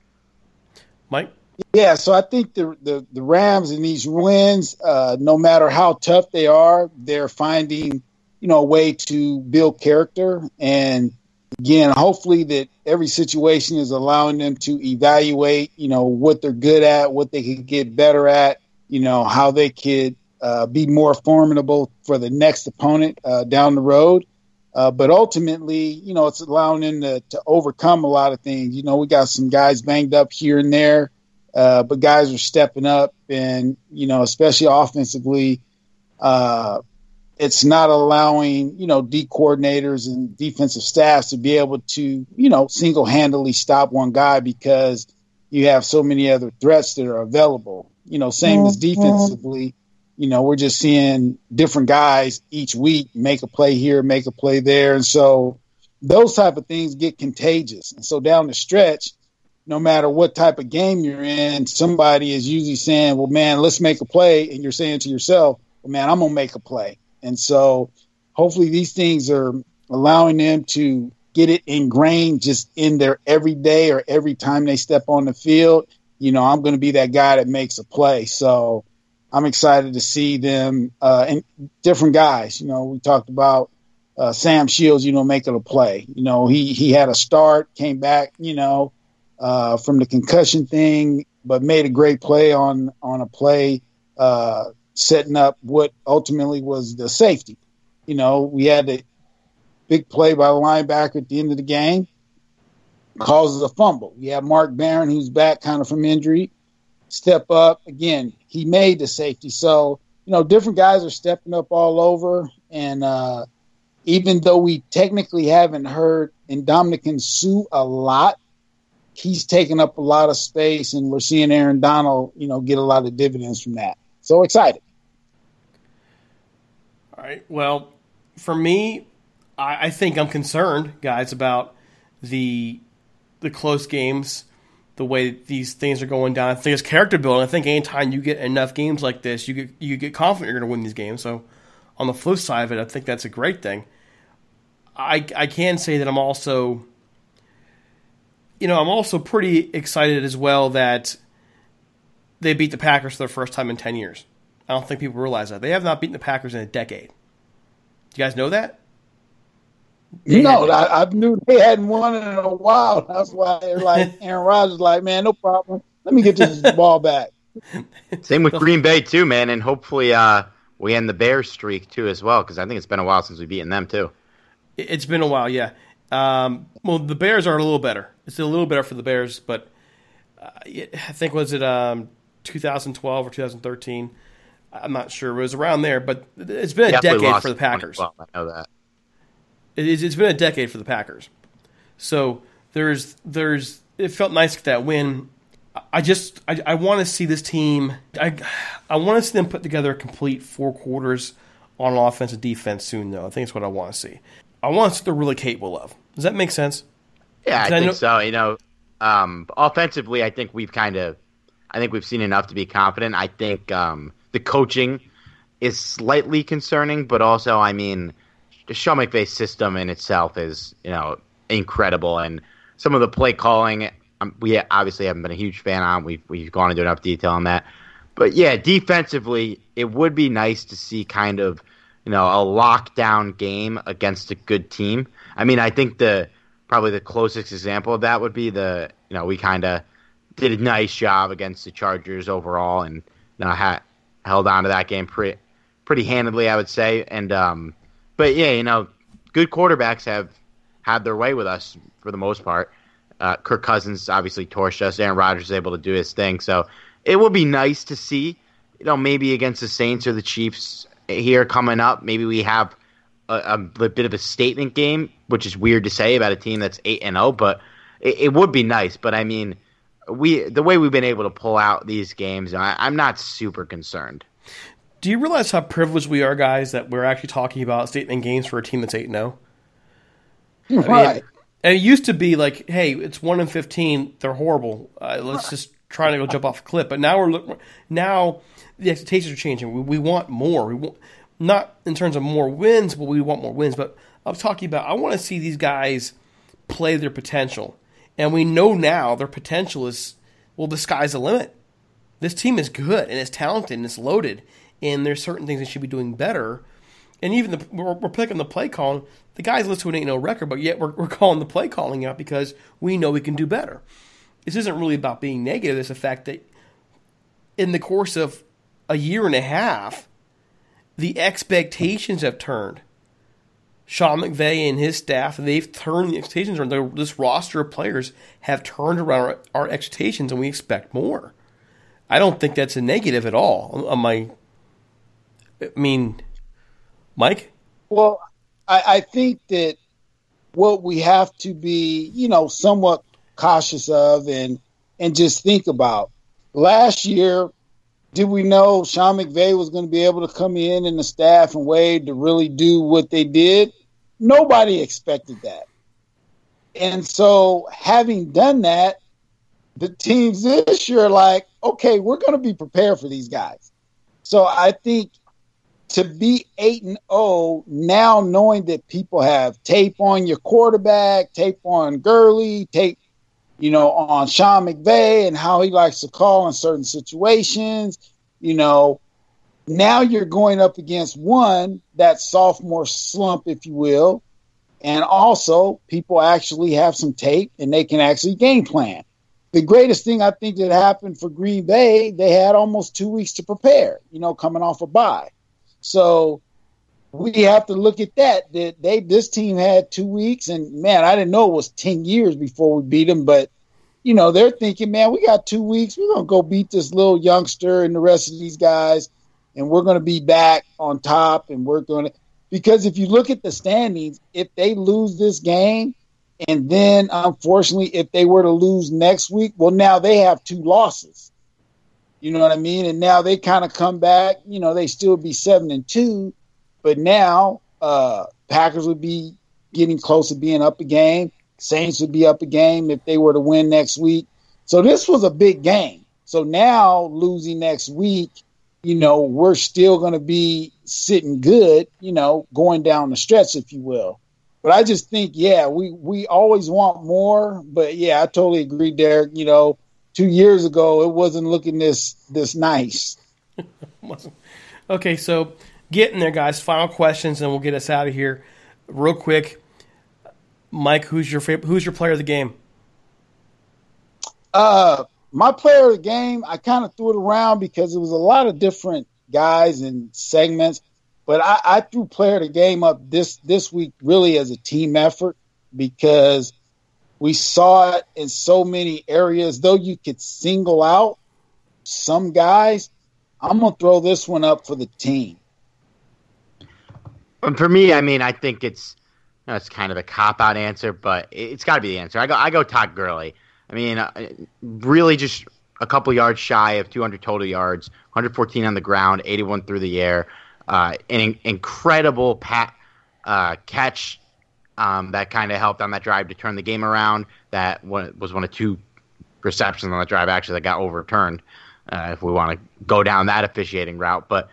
Mike. Yeah, so I think the the, the Rams in these wins, uh, no matter how tough they are, they're finding you know a way to build character and again, hopefully that every situation is allowing them to evaluate, you know, what they're good at, what they can get better at, you know, how they could uh, be more formidable for the next opponent uh, down the road. Uh, but ultimately, you know, it's allowing them to, to, overcome a lot of things. You know, we got some guys banged up here and there, uh, but guys are stepping up, and you know, especially offensively, uh, it's not allowing you know D coordinators and defensive staffs to be able to you know single handedly stop one guy because you have so many other threats that are available. You know, same as mm-hmm. defensively. You know, we're just seeing different guys each week make a play here, make a play there, and so those type of things get contagious. And so down the stretch, no matter what type of game you're in, somebody is usually saying, "Well, man, let's make a play," and you're saying to yourself, "Well, man, I'm gonna make a play." And so, hopefully, these things are allowing them to get it ingrained just in their everyday or every time they step on the field you know, I'm going to be that guy that makes a play. So I'm excited to see them uh, and different guys. You know, we talked about uh, Sam Shields, you know, making a play. You know, he he had a start, came back, you know, uh, from the concussion thing, but made a great play on on a play uh, setting up what ultimately was the safety. You know, we had a big play by the linebacker at the end of the game, causes a fumble. You have Mark Barron, who's back kind of from injury, step up. Again, he made the safety. So, you know, different guys are stepping up all over. And uh, even though we technically haven't heard Ndamukong Suh a lot, he's taking up a lot of space, and we're seeing Aaron Donald, you know, get a lot of dividends from that. So excited. All right. Well, for me, I, I think I'm concerned, guys, about the the close games, the way these things are going down. I think it's character building. I think anytime you get enough games like this, you get you get confident you're going to win these games. So, on the flip side of it, I think that's a great thing. I I can say that I'm also, you know, I'm also pretty excited as well that they beat the Packers for the first time in ten years. I don't think people realize that they have not beaten the Packers in a decade. Do you guys know that? They no, I, I, knew they hadn't won in a while. That's why they're like Aaron Rodgers, like, man, no problem. Let me get this ball back. Same with Green Bay too, man, and hopefully uh, we end the Bears streak too as well because I think it's been a while since we've beaten them too. It's been a while, yeah. Um, well, the Bears are a little better. It's a little better for the Bears, but uh, I think was it um, 2012 or 2013. I'm not sure. It was around there, but it's been a Definitely decade for the Packers. I know that. It, has been a decade for the Packers. So there's there's it felt nice with that win. I just I, I want to see this team. I I want to see them put together a complete four quarters on offense and defense soon. Though I think it's what I want to see. I want to see what they're really capable of. Does that make sense? Yeah, I, I think know- so. You know, um, offensively, I think we've kind of, I think we've seen enough to be confident. I think um, the coaching is slightly concerning, but also, I mean, the Sean McVay system in itself is, you know, incredible, and some of the play calling, um, we obviously haven't been a huge fan on. We've we've gone into enough detail on that, but yeah, defensively, it would be nice to see kind of, you know, a lockdown game against a good team. I mean, I think the probably the closest example of that would be the, you know, we kind of did a nice job against the Chargers overall, and you know, had held on to that game pretty pretty handedly, I would say. And um, but yeah, you know, good quarterbacks have had their way with us for the most part. Uh, Kirk Cousins obviously torched us. Aaron Rodgers is able to do his thing, so it will be nice to see. You know, maybe against the Saints or the Chiefs here coming up, maybe we have a, a bit of a statement game, which is weird to say about a team that's eight and zero, oh, but it, it would be nice. But I mean, we the way we've been able to pull out these games, I, I'm not super concerned. Do you realize how privileged we are, guys, that we're actually talking about statement games for a team that's eight zero? Oh? Right. and it used to be like, hey, it's one in fifteen. They're horrible. Uh, let's just try to go jump off a cliff. But now we're now the expectations are changing. We, we want more. We want not in terms of more wins, but we want more wins. But I'm talking about I want to see these guys play their potential. And we know now their potential is, well, the sky's the limit. This team is good and it's talented and it's loaded, and there's certain things they should be doing better. And even the, we're, we're picking the play calling. The guys listen to an 8 0 record, but yet we're, we're calling the play calling out because we know we can do better. This isn't really about being negative. It's the fact that in the course of a year and a half, the expectations have turned. Sean McVay and his staff, they've turned the expectations around. This roster of players have turned around our, our, expectations, and we expect more. I don't think that's a negative at all. On my, I mean, Mike. Well, I, I think that what we have to be, you know, somewhat cautious of, and and just think about last year. Did we know Sean McVay was going to be able to come in and the staff and Wade to really do what they did? Nobody expected that. And so, having done that, the teams this year are like, okay, we're going to be prepared for these guys. So I think to be eight and zero oh, now, knowing that people have tape on your quarterback, tape on Gurley, tape, you know, on Sean McVay and how he likes to call in certain situations, you know, now you're going up against one that sophomore slump, if you will, and also people actually have some tape and they can actually game plan. the greatest thing I think that happened for Green Bay, they had almost two weeks to prepare, you know, coming off a bye. So we have to look at that. That they this team had two weeks, and man, I didn't know it was ten years before we beat them. But you know, they're thinking, man, we got two weeks. We're gonna go beat this little youngster and the rest of these guys, and we're gonna be back on top, and we're gonna. Because if you look at the standings, if they lose this game, and then unfortunately, if they were to lose next week, well, now they have two losses. You know what I mean? And now they kind of come back. You know, they still be seven and two but now uh, Packers would be getting close to being up a game. Saints would be up a game if they were to win next week. So this was a big game. So now losing next week, you know, we're still going to be sitting good, you know, going down the stretch, if you will. But I just think, yeah, we we always want more. But yeah, I totally agree, Derek. You know, two years ago it wasn't looking this this nice. okay, so getting there, guys. Final questions, and we'll get us out of here real quick. Mike, who's your favorite, who's your player of the game? Uh, my player of the game, I kind of threw it around because it was a lot of different guys and segments, but I, I threw player of the game up this this week really as a team effort because we saw it in so many areas. Though you could single out some guys, I'm gonna throw this one up for the team. And For me, I mean, I think it's you know, it's kind of a cop out answer, but it's got to be the answer. I go I go Todd Gurley. I mean, uh, really just a couple yards shy of 200 total yards, 114 on the ground, 81 through the air. Uh, an incredible pat, uh, catch um, that kind of helped on that drive to turn the game around. That was one of two receptions on that drive actually that got overturned. Uh, if we want to go down that officiating route, but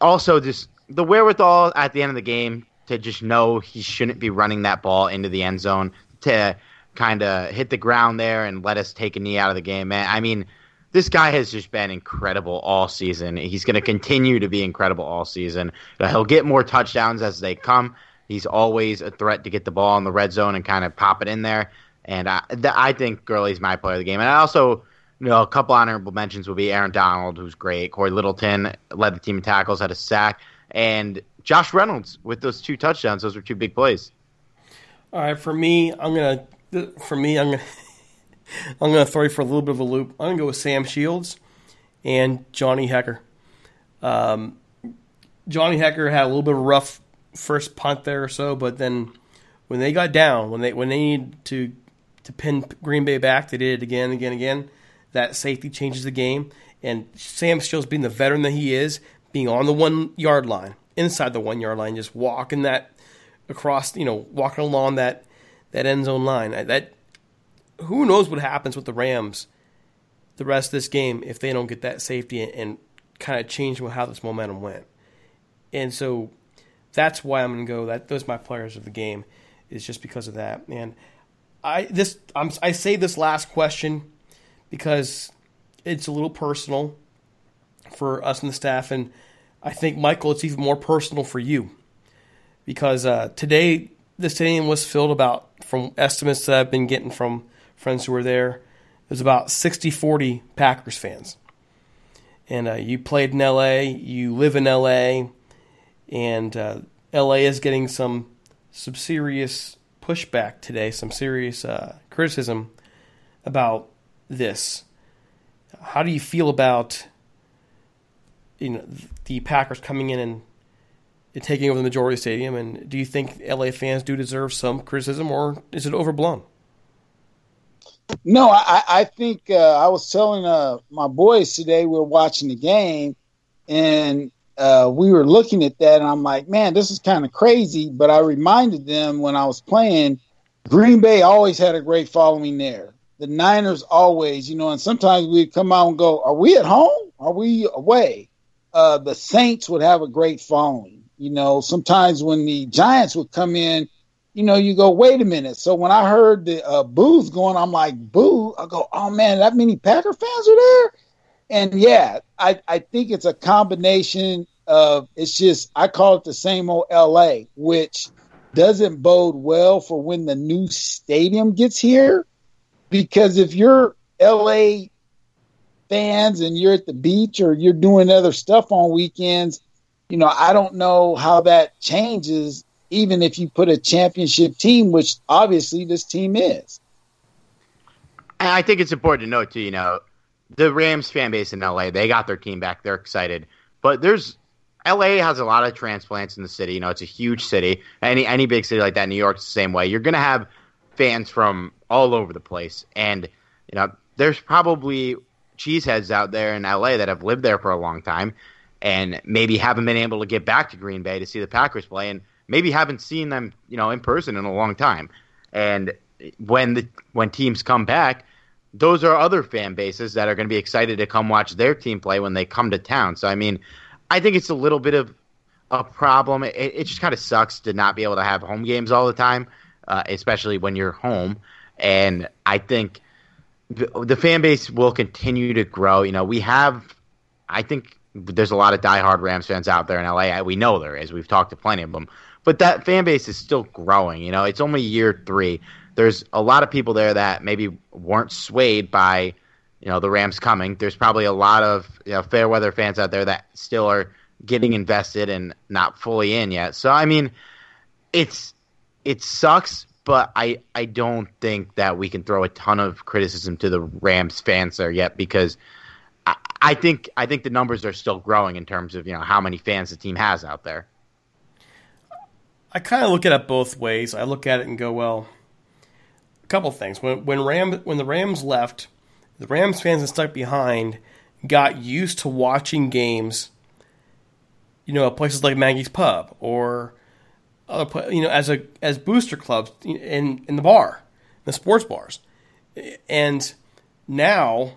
also just the wherewithal at the end of the game to just know he shouldn't be running that ball into the end zone to kind of hit the ground there and let us take a knee out of the game, man. I mean, this guy has just been incredible all season. He's going to continue to be incredible all season. He'll get more touchdowns as they come. He's always a threat to get the ball in the red zone and kind of pop it in there. And I, th- I think Gurley's my player of the game. And I also, you know, a couple honorable mentions will be Aaron Donald, who's great. Cory Littleton led the team in tackles, had a sack and Josh Reynolds with those two touchdowns. Those were two big plays. All right, for me, I'm gonna for me, I'm gonna I'm gonna throw you for a little bit of a loop. I'm gonna go with Sam Shields and Johnny Hekker. Um, Johnny Hekker had a little bit of a rough first punt there or so, but then when they got down, when they when they needed to to pin Green Bay back, they did it again, again, again. That safety changes the game, and Sam Shields, being the veteran that he is, being on the one yard line, inside the one yard line, just walking that across, you know, walking along that that end zone line. That who knows what happens with the Rams the rest of this game if they don't get that safety and, and kind of change how this momentum went. And so that's why I'm going to go. That those my players of the game is just because of that. And I this I'm, I say this last question because it's a little personal for us and the staff and I think, Michael, it's even more personal for you because uh, today the stadium was filled about, from estimates that I've been getting from friends who were there, there's about 60 40 Packers fans. And uh, you played in LA, you live in LA, and uh, LA is getting some some serious pushback today, some serious uh, criticism about this. How do you feel about you know the Packers coming in and, taking over the majority of the stadium? And do you think LA fans do deserve some criticism, or is it overblown? No, I, I think uh, I was telling uh, my boys today we were watching the game, and uh, we were looking at that, and I'm like, man, this is kind of crazy. But I reminded them when I was playing, Green Bay always had a great following there. The Niners always, you know, and sometimes we'd come out and go, "Are we at home? Are we away?" uh, the Saints would have a great following. You know, sometimes when the Giants would come in, you know, you go, wait a minute. So when I heard the uh, boos going, I'm like, boo. I go, oh man, that many Packer fans are there. And yeah, I, I think it's a combination of, it's just, I call it the same old LA, which doesn't bode well for when the new stadium gets here. Because if you're LA fans and you're at the beach or you're doing other stuff on weekends, you know, I don't know how that changes even if you put a championship team, which obviously this team is. I think it's important to note too, you know, the Rams fan base in LA, they got their team back. They're excited. But there's LA has a lot of transplants in the city. You know, it's a huge city. Any any big city like that, New York's the same way. You're gonna have fans from all over the place. And, you know, there's probably cheeseheads out there in LA that have lived there for a long time and maybe haven't been able to get back to Green Bay to see the Packers play and maybe haven't seen them, you know, in person in a long time. And when the when teams come back, those are other fan bases that are going to be excited to come watch their team play when they come to town. So I mean, I think it's a little bit of a problem. It, it just kind of sucks to not be able to have home games all the time, uh, especially when you're home. And I think the, the fan base will continue to grow. You know, we have, I think there's a lot of diehard Rams fans out there in LA. We know there is. We've talked to plenty of them. But that fan base is still growing. You know, it's only year three. There's a lot of people there that maybe weren't swayed by, you know, the Rams coming. There's probably a lot of you know, fair weather fans out there that still are getting invested and not fully in yet. So I mean, it's it sucks, but I I don't think that we can throw a ton of criticism to the Rams fans there yet because I, I think I think the numbers are still growing in terms of you know how many fans the team has out there. I kind of look at it both ways. I look at it and go, well, a couple things. When when Ram when the Rams left, the Rams fans that stuck behind got used to watching games. You know, at places like Maggie's Pub or other, you know, as a as booster clubs in in the bar, the sports bars, and now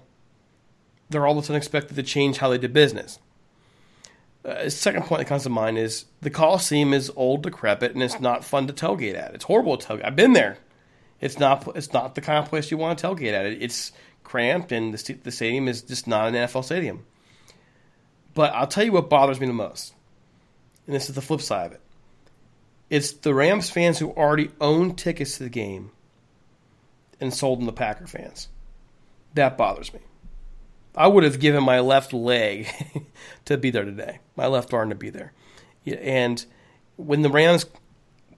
they're all of a sudden expected to change how they did business. Uh, second point that comes to mind is the Coliseum is old, decrepit, and it's not fun to tailgate at. It's horrible to tailgate. I've been there. It's not. It's not the kind of place you want to tailgate at. It's cramped, and the, the stadium is just not an NFL stadium. But I'll tell you what bothers me the most, and this is the flip side of it. It's the Rams fans who already own tickets to the game and sold them to Packer fans. That bothers me. I would have given my left leg to be there today, my left arm to be there. And when the Rams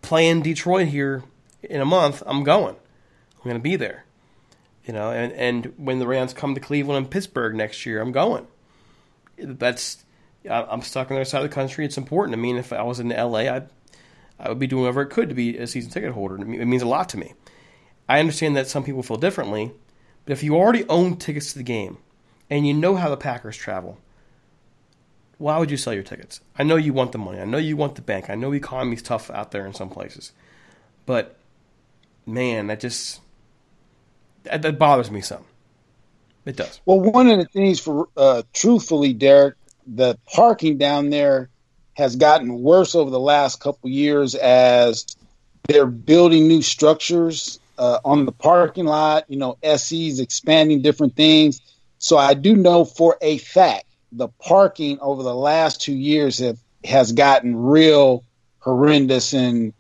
play in Detroit here in a month, I'm going. I'm going to be there. You know, and, and when the Rams come to Cleveland and Pittsburgh next year, I'm going. That's I'm stuck on the other side of the country. It's important. I mean, if I was in LA, I'd I would be doing whatever it could to be a season ticket holder. It means a lot to me. I understand that some people feel differently, but if you already own tickets to the game and you know how the Packers travel, why would you sell your tickets? I know you want the money. I know you want the bank. I know the economy's tough out there in some places. But man, that just that, that bothers me some. It does. Well, one of the things for uh, truthfully, Derek, the parking down there has gotten worse over the last couple years as they're building new structures uh, on the parking lot. You know, SC's expanding different things. So I do know for a fact the parking over the last two years have, has gotten real horrendous and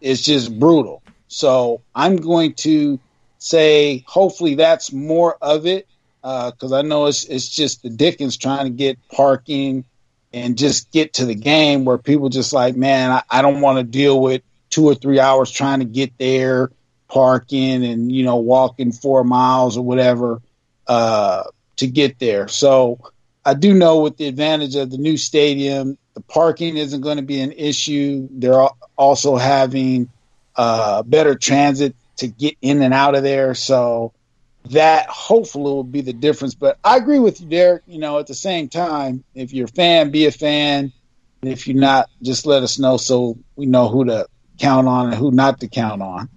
it's just brutal. So I'm going to say hopefully that's more of it because uh, I know it's it's just the Dickens trying to get parking and just get to the game where people just like, man, I, I don't want to deal with two or three hours trying to get there, parking and you know walking four miles or whatever uh, to get there. So I do know with the advantage of the new stadium, the parking isn't going to be an issue. They're also having uh, better transit to get in and out of there. So that hopefully will be the difference. But I agree with you, Derek. You know, at the same time, if you're a fan, be a fan. And if you're not, just let us know so we know who to count on and who not to count on.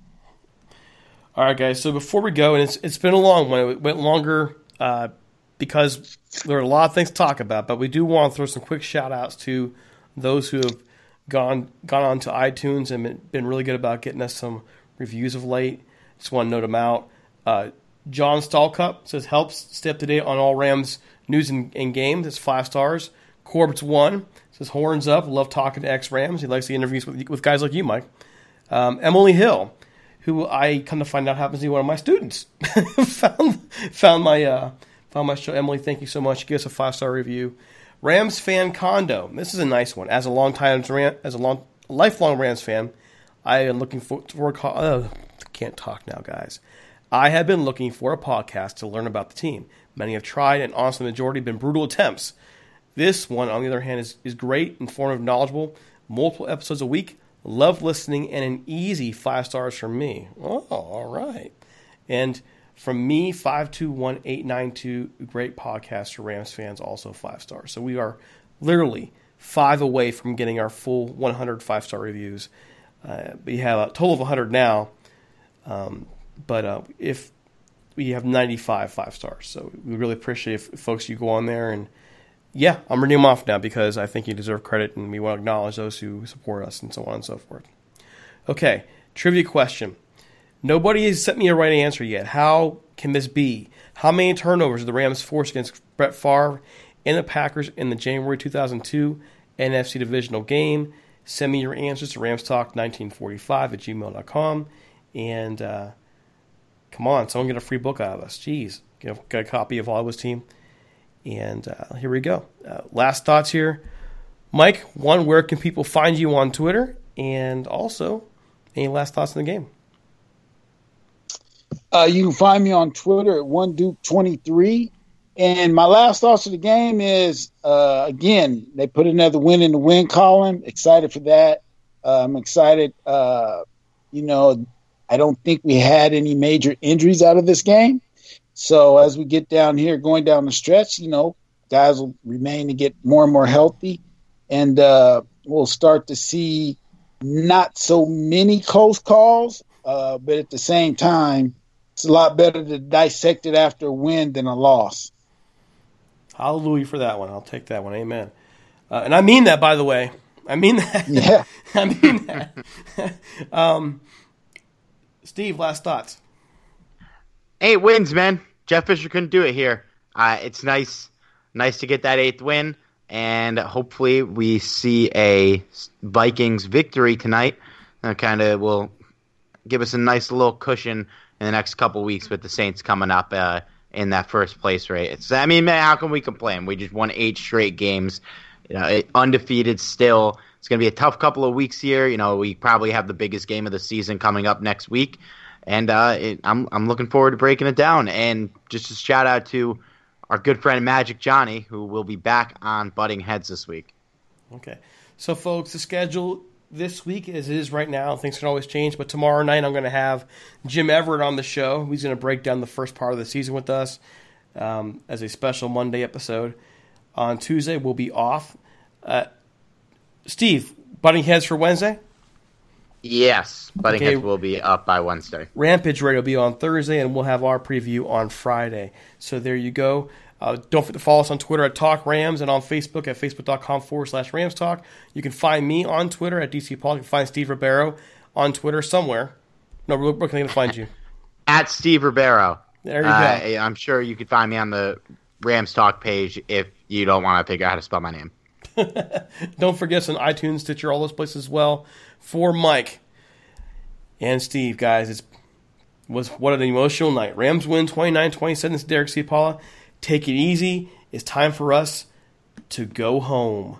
All right, guys. So before we go, and it's it's been a long one. It went longer uh, because there are a lot of things to talk about, but we do want to throw some quick shout outs to those who have gone gone on to iTunes and been really good about getting us some reviews of late. Just want to note them out. Uh, John Stallcup says helps stay up to date on all Rams news and, and games. It's five stars. Corbett's one says horns up. Love talking to ex Rams. He likes the interviews with, with guys like you, Mike. Um, Emily Hill, who I come to find out happens to be one of my students. found found my uh, found my show. Emily, thank you so much. Give us a five star review. Rams fan condo. This is a nice one. As a long time as a long lifelong Rams fan, I am looking for for uh, can't talk now, guys. I have been looking for a podcast to learn about the team. Many have tried, and honestly, the majority have been brutal attempts. This one, on the other hand, is, is great, informative, knowledgeable, multiple episodes a week. Love listening, and an easy five stars from me. Oh, all right. And from me, 521892, great podcast for Rams fans, also five stars. So we are literally five away from getting our full 100 five star reviews. Uh, we have a total of 100 now. Um, but uh, if we have 95 five stars, so we really appreciate if folks you go on there and yeah, I'm reading them off now because I think you deserve credit and we want to acknowledge those who support us and so on and so forth. Okay, trivia question. Nobody has sent me a right answer yet. How can this be? How many turnovers did the Rams force against Brett Favre and the Packers in the January 2002 NFC divisional game? Send me your answers to ramstalk1945 at gmail.com. And uh, come on, someone get a free book out of us. Jeez. Get a, get a copy of Hollywood's team. And uh, here we go. Uh, last thoughts here. Mike, one, where can people find you on Twitter? And also, any last thoughts in the game? Uh, you can find me on Twitter at one duke 23 And my last thoughts of the game is uh, again, they put another win in the win column. Excited for that. Uh, I'm excited. Uh, you know, I don't think we had any major injuries out of this game. So as we get down here, going down the stretch, you know, guys will remain to get more and more healthy, and uh, we'll start to see not so many close calls. Uh, but at the same time, it's a lot better to dissect it after a win than a loss. Hallelujah for that one. I'll take that one. Amen. Uh, and I mean that, by the way. I mean that. Yeah. I mean that. um, Steve, last thoughts. Eight wins, man. Jeff Fisher couldn't do it here. Uh, it's nice, nice to get that eighth win, and hopefully we see a Vikings victory tonight. That kind of will give us a nice little cushion in the next couple weeks with the Saints coming up uh, in that first place race. I mean, man, how can we complain? We just won eight straight games, you know, undefeated still. It's going to be a tough couple of weeks here. You know, we probably have the biggest game of the season coming up next week and uh, it, I'm I'm looking forward to breaking it down. And just a shout out to our good friend Magic Johnny, who will be back on Butting Heads this week. Okay, so folks, the schedule this week as it is right now. Things can always change, but tomorrow night I'm going to have Jim Everett on the show. He's going to break down the first part of the season with us um, as a special Monday episode. On Tuesday we'll be off. Uh, Steve, butting heads for Wednesday. Yes, Butting okay. Heads will be up by Wednesday. Rampage Radio will be on Thursday, and we'll have our preview on Friday. So there you go. Uh, don't forget to follow us on Twitter at Talk Rams and on Facebook at facebook.com forward slash Rams Talk. You can find me on Twitter at DC Paul. You can find Steve Rebeiro on Twitter somewhere. No, where can they find you? at Steve Rebeiro. There you uh, go. I'm sure you could find me on the Rams Talk page if you don't want to figure out how to spell my name. don't forget us on iTunes, Stitcher, all those places as well for Mike and Steve, guys. It was what an emotional night. Rams win 29-27 Derek Ciapala. Take it easy. It's time for us to go home.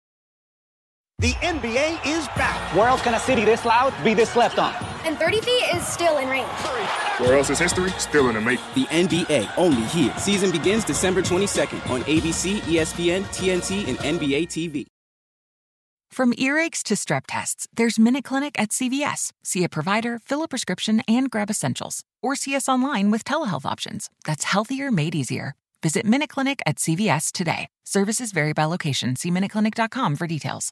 The NBA is back. Where else can a city this loud be this left on? And 30 feet is still in range. Where else is history still in the making? The NBA, only here. Season begins December 22nd on ABC, ESPN, TNT, and NBA TV. From earaches to strep tests, there's Minute Clinic at CVS. See a provider, fill a prescription, and grab essentials. Or see us online with telehealth options. That's healthier made easier. Visit Minute Clinic at CVS today. Services vary by location. See MinuteClinic.com for details.